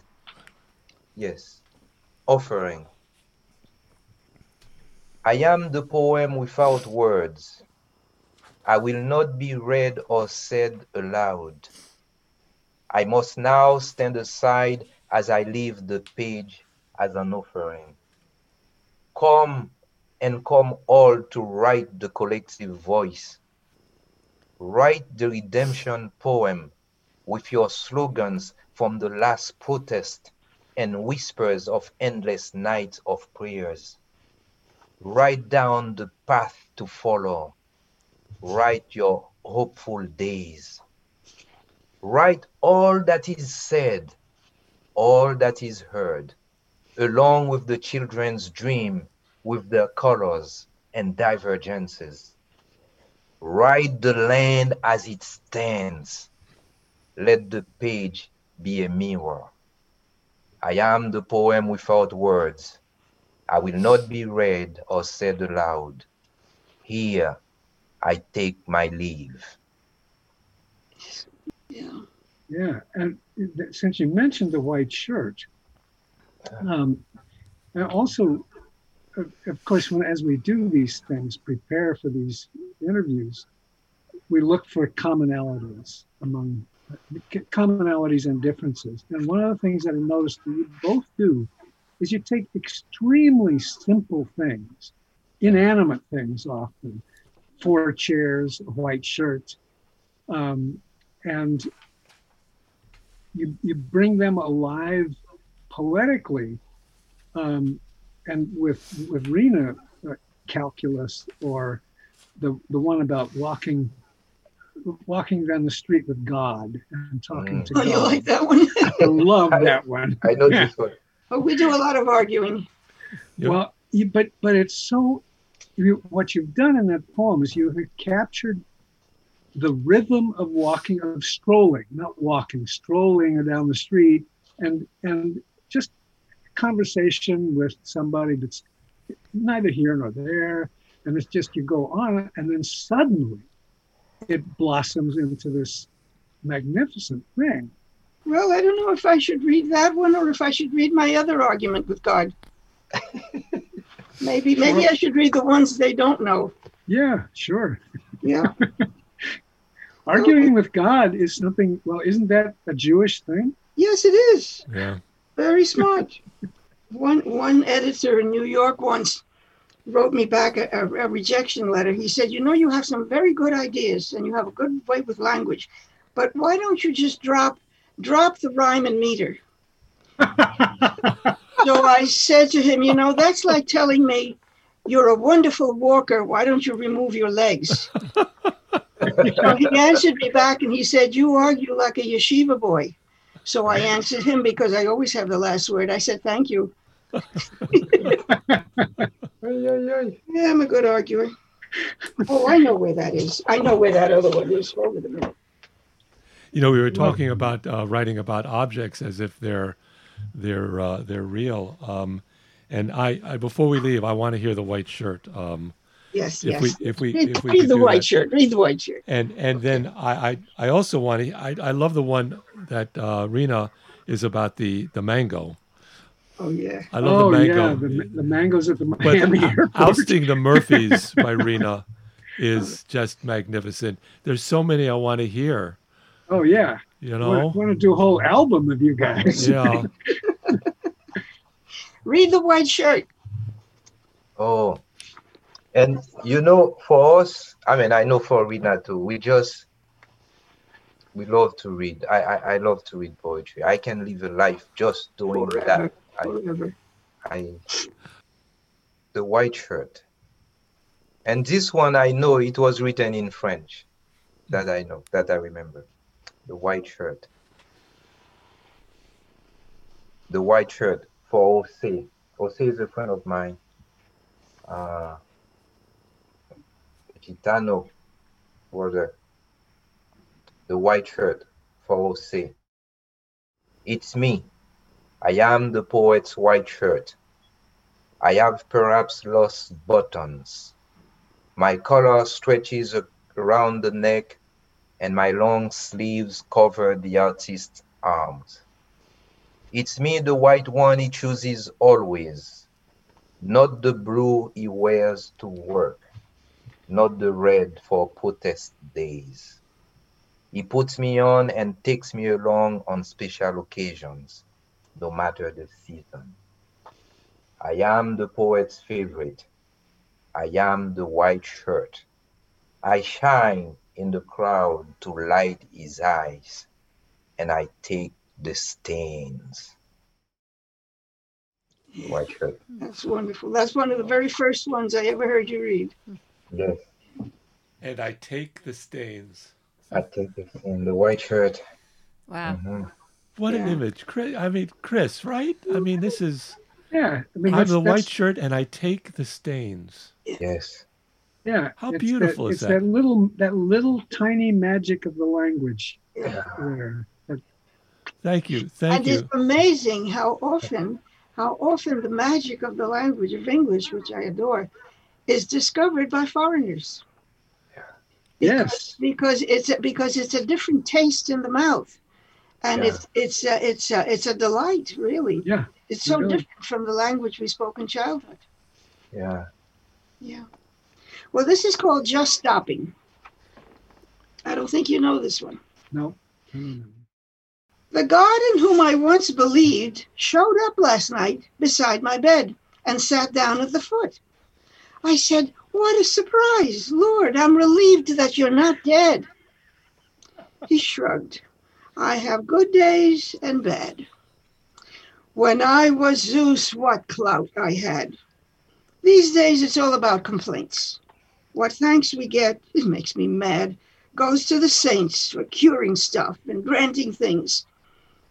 Yes. Offering. I am the poem without words. I will not be read or said aloud. I must now stand aside as I leave the page as an offering. Come and come all to write the collective voice. Write the redemption poem with your slogans from the last protest and whispers of endless nights of prayers. Write down the path to follow. Write your hopeful days. Write all that is said, all that is heard, along with the children's dream with their colors and divergences. Write the land as it stands. Let the page be a mirror. I am the poem without words. I will not be read or said aloud. Here I take my leave. Yeah. Yeah, and th- since you mentioned the white shirt, um, and also, of, of course, when as we do these things, prepare for these interviews, we look for commonalities among commonalities and differences. And one of the things that I noticed that you both do is you take extremely simple things, inanimate things often, four chairs, a white shirt, um, and you you bring them alive poetically, um, and with with Rina uh, calculus or the the one about walking walking down the street with God and talking Mm. to Oh, God. you like that one? I love that one. I know Yeah. this one. oh, we do a lot of arguing. Yeah. Well, you, but but it's so. You, what you've done in that poem is you have captured the rhythm of walking, of strolling, not walking, strolling down the street, and and just conversation with somebody that's neither here nor there, and it's just you go on, and then suddenly it blossoms into this magnificent thing. Well, I don't know if I should read that one or if I should read my other argument with God. maybe maybe I should read the ones they don't know. Yeah, sure. Yeah. Arguing with God is something. Well, isn't that a Jewish thing? Yes, it is. Yeah. Very smart. one one editor in New York once wrote me back a, a, a rejection letter. He said, "You know, you have some very good ideas and you have a good way with language, but why don't you just drop drop the rhyme and meter?" So I said to him, "You know, that's like telling me." You're a wonderful walker. Why don't you remove your legs? So he answered me back and he said, You argue like a yeshiva boy. So I answered him because I always have the last word. I said, Thank you. Yeah, I'm a good arguer. Oh, I know where that is. I know where that other one is. Hold it minute. You know, we were talking about uh, writing about objects as if they're they're uh, they're real. Um, and I, I, before we leave, I want to hear the white shirt. Um, Yes, if yes. we if we read if we read the white that. shirt. Read the white shirt. And and then I I, I also want to I, I love the one that uh, Rina is about the the mango. Oh, yeah. I love oh the mango. yeah, the, the mangoes at the but Miami the- airport. ousting the Murphys by Rina is just magnificent. There's so many I want to hear. Oh yeah, You know, I know. want to do a whole album of you guys. Yeah. Read the white shirt. Oh, and you know, for us, I mean, I know for Rina too. We just we love to read. I I, I love to read poetry. I can live a life just doing that. I, I the white shirt. And this one I know it was written in French. That I know, that I remember. The white shirt. The white shirt for Jose. Jose is a friend of mine. Uh Gitano was a the white shirt for Jose. It's me. I am the poet's white shirt. I have perhaps lost buttons. My collar stretches around the neck, and my long sleeves cover the artist's arms. It's me, the white one he chooses always, not the blue he wears to work, not the red for protest days. He puts me on and takes me along on special occasions, no matter the season. I am the poet's favorite. I am the white shirt. I shine in the crowd to light his eyes, and I take the stains. White shirt. That's wonderful. That's one of the very first ones I ever heard you read. Yes, And I take the stains. I take the stain. The white shirt. Wow. Mhm. What an image, Chris. I mean, Chris, right? I mean, this is. yeah. I mean, I'm that's, the white shirt, and I take the stains. Yes. Yeah. How it's beautiful that, is it's that? that little that little tiny magic of the language Yeah. there. That- Thank you, thank and you. And it's amazing how often, how often the magic of the language of English, which I adore, is discovered by foreigners. Yes. because it's a, because it's a different taste in the mouth, and Yeah. it's it's a, it's a, it's a delight, really. Yeah. It's so really. different from the language we spoke in childhood. Yeah. Yeah. Well, this is called just stopping. I don't think you know this one. No. Mm. The God in whom I once believed showed up last night beside my bed and sat down at the foot. I said, What a surprise! Lord, I'm relieved that you're not dead. He shrugged. I have good days and bad. When I was Zeus, what clout I had. These days it's all about complaints. What thanks we get, it makes me mad, goes to the saints for curing stuff and granting things,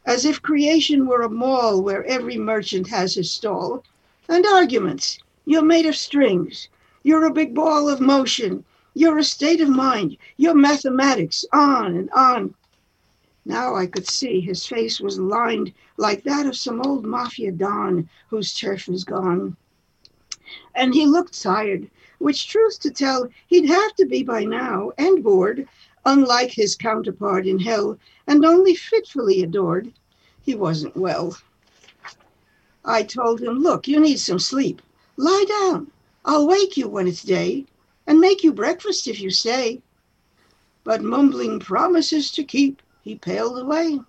as if creation were a mall where every merchant has his stall. And arguments. You're made of strings. You're a big ball of motion. You're a state of mind. You're mathematics, on and on. Now I could see his face was lined like that of some old mafia don whose turf is gone. And he looked tired, which, truth to tell, he'd have to be by now, and bored, unlike his counterpart in hell, and only fitfully adored. He wasn't well. I told him, Look, you need some sleep. Lie down. I'll wake you when it's day, and make you breakfast if you stay. But mumbling promises to keep, he paled away.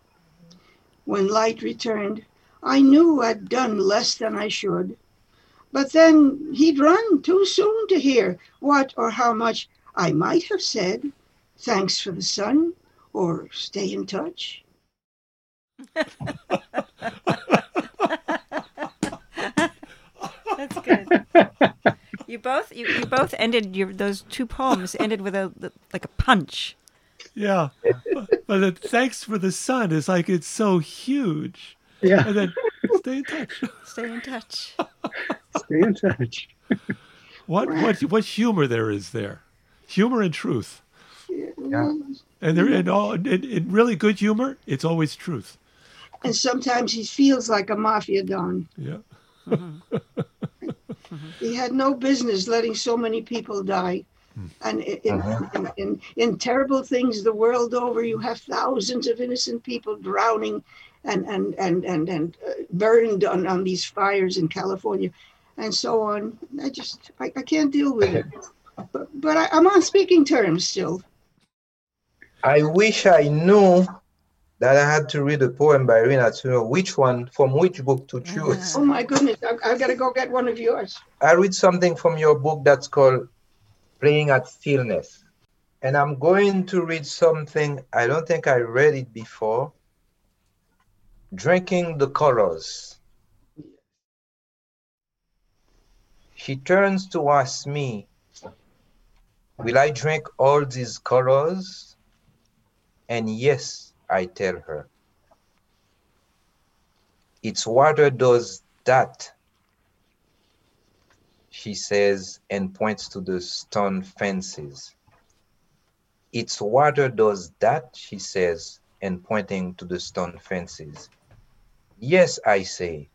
When light returned, I knew I'd done less than I should. But then he'd run too soon to hear what or how much I might have said. Thanks for the sun, or stay in touch. That's good. you both you, you both ended your those two poems ended with a like a punch. Yeah. but the thanks for the sun is like it's so huge. Yeah. And then stay in touch. Stay in touch. Stay in touch. What what what humor there is there. Humor and truth. Yeah. And there in all in, in really good humor, it's always truth. And sometimes he feels like a mafia don. Yeah. Mm-hmm. Mm-hmm. He had no business letting so many people die. Hmm. And in, in, uh-huh. in, in, in terrible things the world over, you have thousands of innocent people drowning and, and, and, and, and uh, burned on, on these fires in California and so on. I just, I, I can't deal with it. But, but I, I'm on speaking terms still. I wish I knew that I had to read a poem by Rina to know which one from which book to ah. choose. Oh my goodness, I, I've got to go get one of yours. I read something from your book that's called Playing at Stillness. And I'm going to read something, I don't think I read it before Drinking the Colors. She turns to ask me, Will I drink all these colors? And yes, I tell her. Its water does that she says, and points to the stone fences. Its water does that, she says, and pointing to the stone fences. Yes, I say.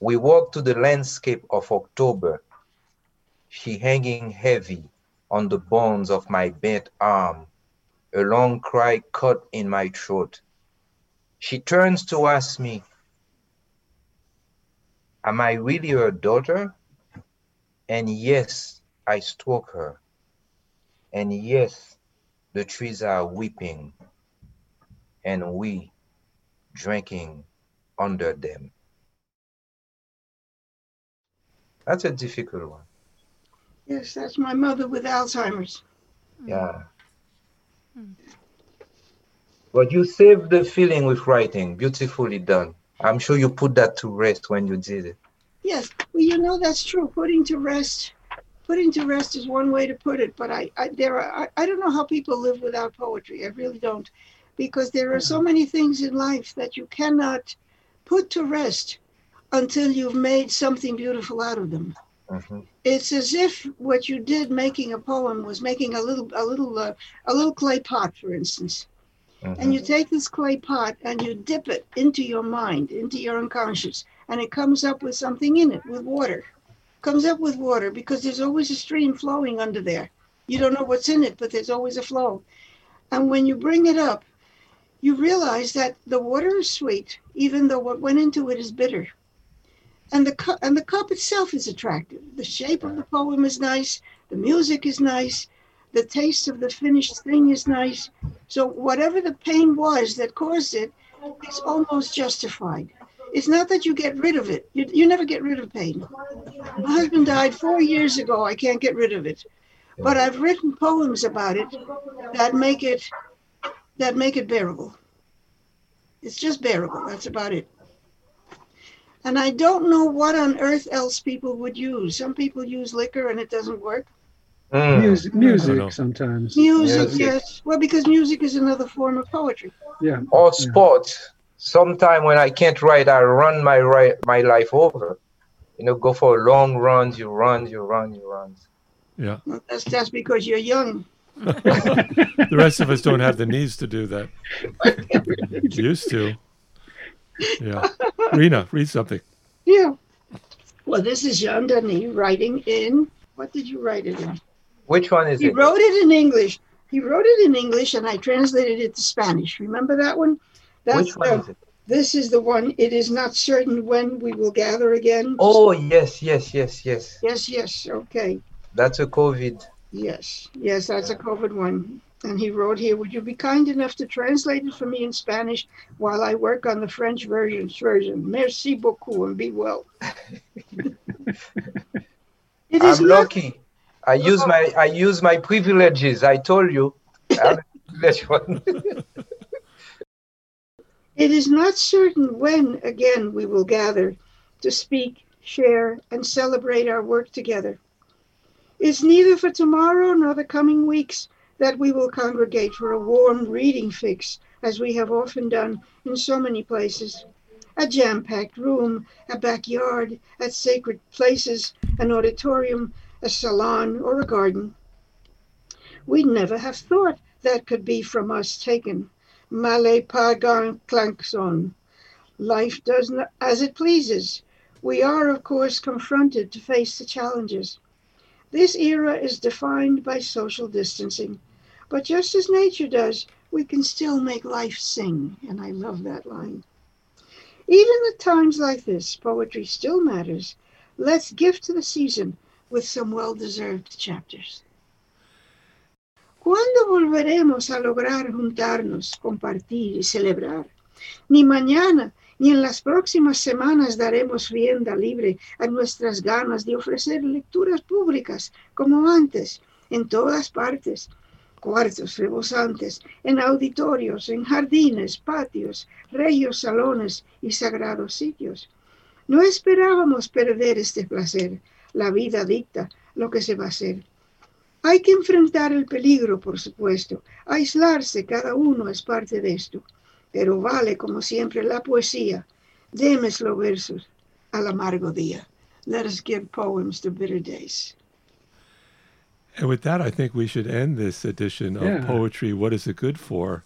We walk to the landscape of October, she hanging heavy on the bones of my bent arm, a long cry caught in my throat. She turns to ask me, Am I really her daughter? And yes, I stroke her. And yes, the trees are weeping, and we drinking under them. That's a difficult one. Yes, that's my mother with Alzheimer's. Yeah. Hmm. But you saved the feeling with writing. Beautifully done. I'm sure you put that to rest when you did it. Yes, well, you know that's true. Putting to rest, putting to rest is one way to put it. But I, I there are, I, I don't know how people live without poetry. I really don't, because there are so hmm. many things in life that you cannot put to rest until you've made something beautiful out of them. Mhm. It's as if what you did making a poem was making a little, a little, uh, a little clay pot, for instance. And you take this clay pot and you dip it into your mind, into your unconscious, and it comes up with something in it, with water. Comes up with water because there's always a stream flowing under there. You don't know what's in it, but there's always a flow. And when you bring it up, you realize that the water is sweet, even though what went into it is bitter. And the cup and the cup itself is attractive. The shape of the poem is nice, the music is nice, The taste of the finished thing is nice. So whatever the pain was that caused it, it's almost justified. It's not that you get rid of it. You, you never get rid of pain. My husband died four years ago. I can't get rid of it. But I've written poems about it that make it that make it bearable. It's just bearable. That's about it. And I don't know what on earth else people would use. Some people use liquor and it doesn't work. Mm. Music, music sometimes. Music, Music. yes. Well, because music is another form of poetry. Yeah. Or sports. Sometime when I can't write, I run my ri- my life over. You know, go for long runs. You run, you run, you run. Yeah. Well, That's that's because you're young. The rest of us don't have the knees to do that. Used to. Yeah. Rina, read something. Yeah. Well, this is Jean Dany writing in. What did you write it in? Which one is He it? He wrote it in English. He wrote it in English, and I translated it to Spanish. Remember that one? Which one the- is it? This is the one. It is not certain when we will gather again. Oh yes, yes, yes, yes. Yes, yes. Okay. That's a COVID. Yes, yes, that's a COVID one. And he wrote here, would you be kind enough to translate it for me in Spanish while I work on the French version? version. Merci beaucoup and be well. it is I'm not, lucky. I use my I use my privileges. I told you. I'm a privileged one. it is not certain when again we will gather to speak, share, and celebrate our work together. It's neither for tomorrow nor the coming weeks that we will congregate for a warm reading fix, as we have often done in so many places. A jam packed room, a backyard, at sacred places, an auditorium, a salon, or a garden. We'd never have thought that could be from us taken. Male pagan klankson. Life does not, as it pleases. We are, of course, confronted to face the challenges. This era is defined by social distancing, but just as nature does, we can still make life sing, and I love that line. Even at times like this, poetry still matters. Let's gift the season with some well deserved chapters. ¿Cuándo volveremos a lograr juntarnos, compartir y celebrar? Ni mañana ni en las próximas semanas daremos rienda libre a nuestras ganas de ofrecer lecturas públicas como antes, en todas partes, cuartos rebosantes, en auditorios, en jardines, patios, reyos salones y sagrados sitios. No esperábamos perder este placer. La vida dicta lo que se va a hacer. Hay que enfrentar el peligro, por supuesto. Aislarse cada uno es parte de esto. Pero vale, como siempre, la poesía. Demes los versos al amargo día. Let us give poems to bitter days. And with that, I think we should end this edition of Yeah. Poetry What Is It Good For?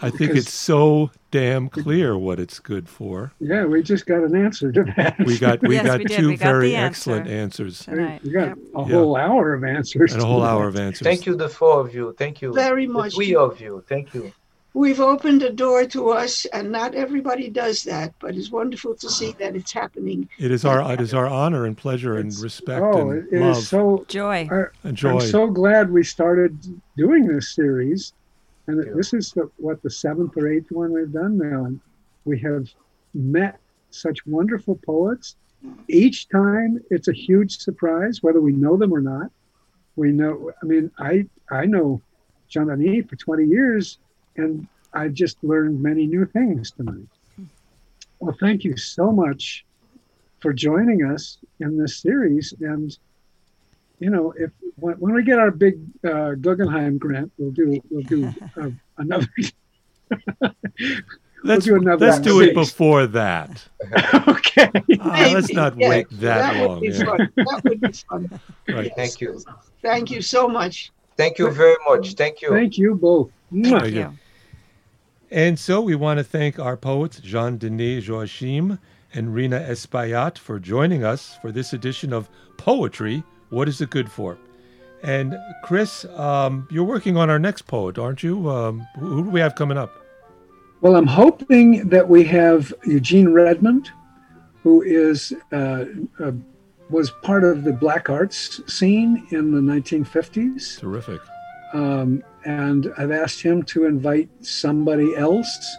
I think Because- it's so damn clear what it's good for. Yeah, we just got an answer to that. We got we Yes, got we did. two We got very answer. excellent answers tonight. We got Yep. a Yeah. whole hour of answers. and a whole hour of answers. Thank you, the four of you. Thank you. Very The much. three of you. Thank you. We've opened a door to us, and not everybody does that, but it's wonderful to see that it's happening. It is our it is our honor and pleasure and respect Oh, and it it love is so. Joy. I, joy. I'm so glad we started doing this series, and you. this is the, what the seventh or eighth one we've done now, and we have met such wonderful poets. Each time, it's a huge surprise, whether we know them or not. We know. I mean, I I know Jean Dany for 20 years, and I've just learned many new things tonight. Well, thank you so much for joining us in this series, and you know, if when, when we get our big uh, Guggenheim grant, we'll do we'll do uh, another. let's do another let's do it before that. okay. Ah, let's not Yeah, wait that, would long. be yeah. fun. That would be fun. Right. Thank you. Thank you so much. Thank you very much. Thank you. Thank you both. Thank you. You. And so we want to thank our poets, Jean Dany Joachim and Rina Espaillat, for joining us for this edition of Poetry What Is It Good For? And Chris, um, you're working on our next poet, aren't you? Um, who who do we have coming up? Well, I'm hoping that we have Eugene Redmond, who is uh, uh, was part of the black arts scene in the 1950s. Terrific. Um, and I've asked him to invite somebody else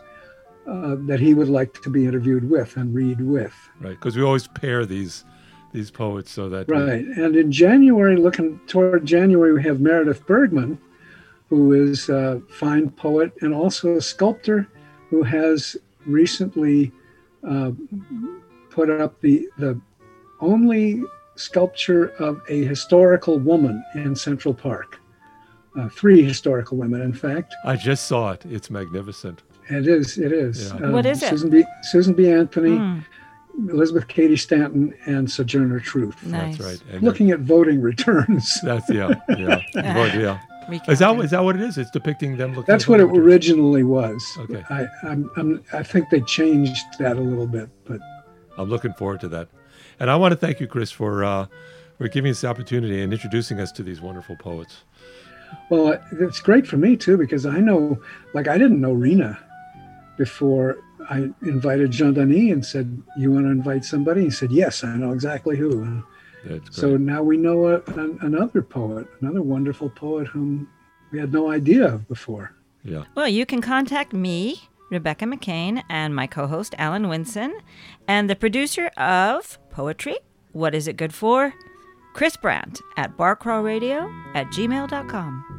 uh, that he would like to be interviewed with and read with. Right, because we always pair these these poets so that we- Right. And in January, looking toward January, we have Meredith Bergmann, who is a fine poet and also a sculptor who has recently uh, put up the, the only sculpture of a historical woman in Central Park. Uh, three historical women, in fact. I just saw it. It's magnificent. It is. It is. Yeah. What is it? Susan B. Susan B. Anthony, Mm, Elizabeth Cady Stanton, and Sojourner Truth. nice. That's right. And Looking at voting returns. That's yeah, yeah, Right, yeah. Recounting. Is that is that what it is? It's depicting them looking. That's at what it voter- originally was. Okay. I, I'm, I'm, I think they changed that a little bit, but I'm looking forward to that, and I want to thank you, Chris, for uh, for giving us the opportunity and introducing us to these wonderful poets. Well, it's great for me too because I know, like, I didn't know Rina before I invited Jean Dany and said, "You want to invite somebody?" He said, "Yes, I know exactly who." And That's so now we know a, an, another poet, another wonderful poet whom we had no idea of before. yeah, Well, you can contact me, Rebecca McCain, and my co host, Alan Winson, and the producer of Poetry, What Is It Good For? Chris Brandt at barcrawradio at gmail.com.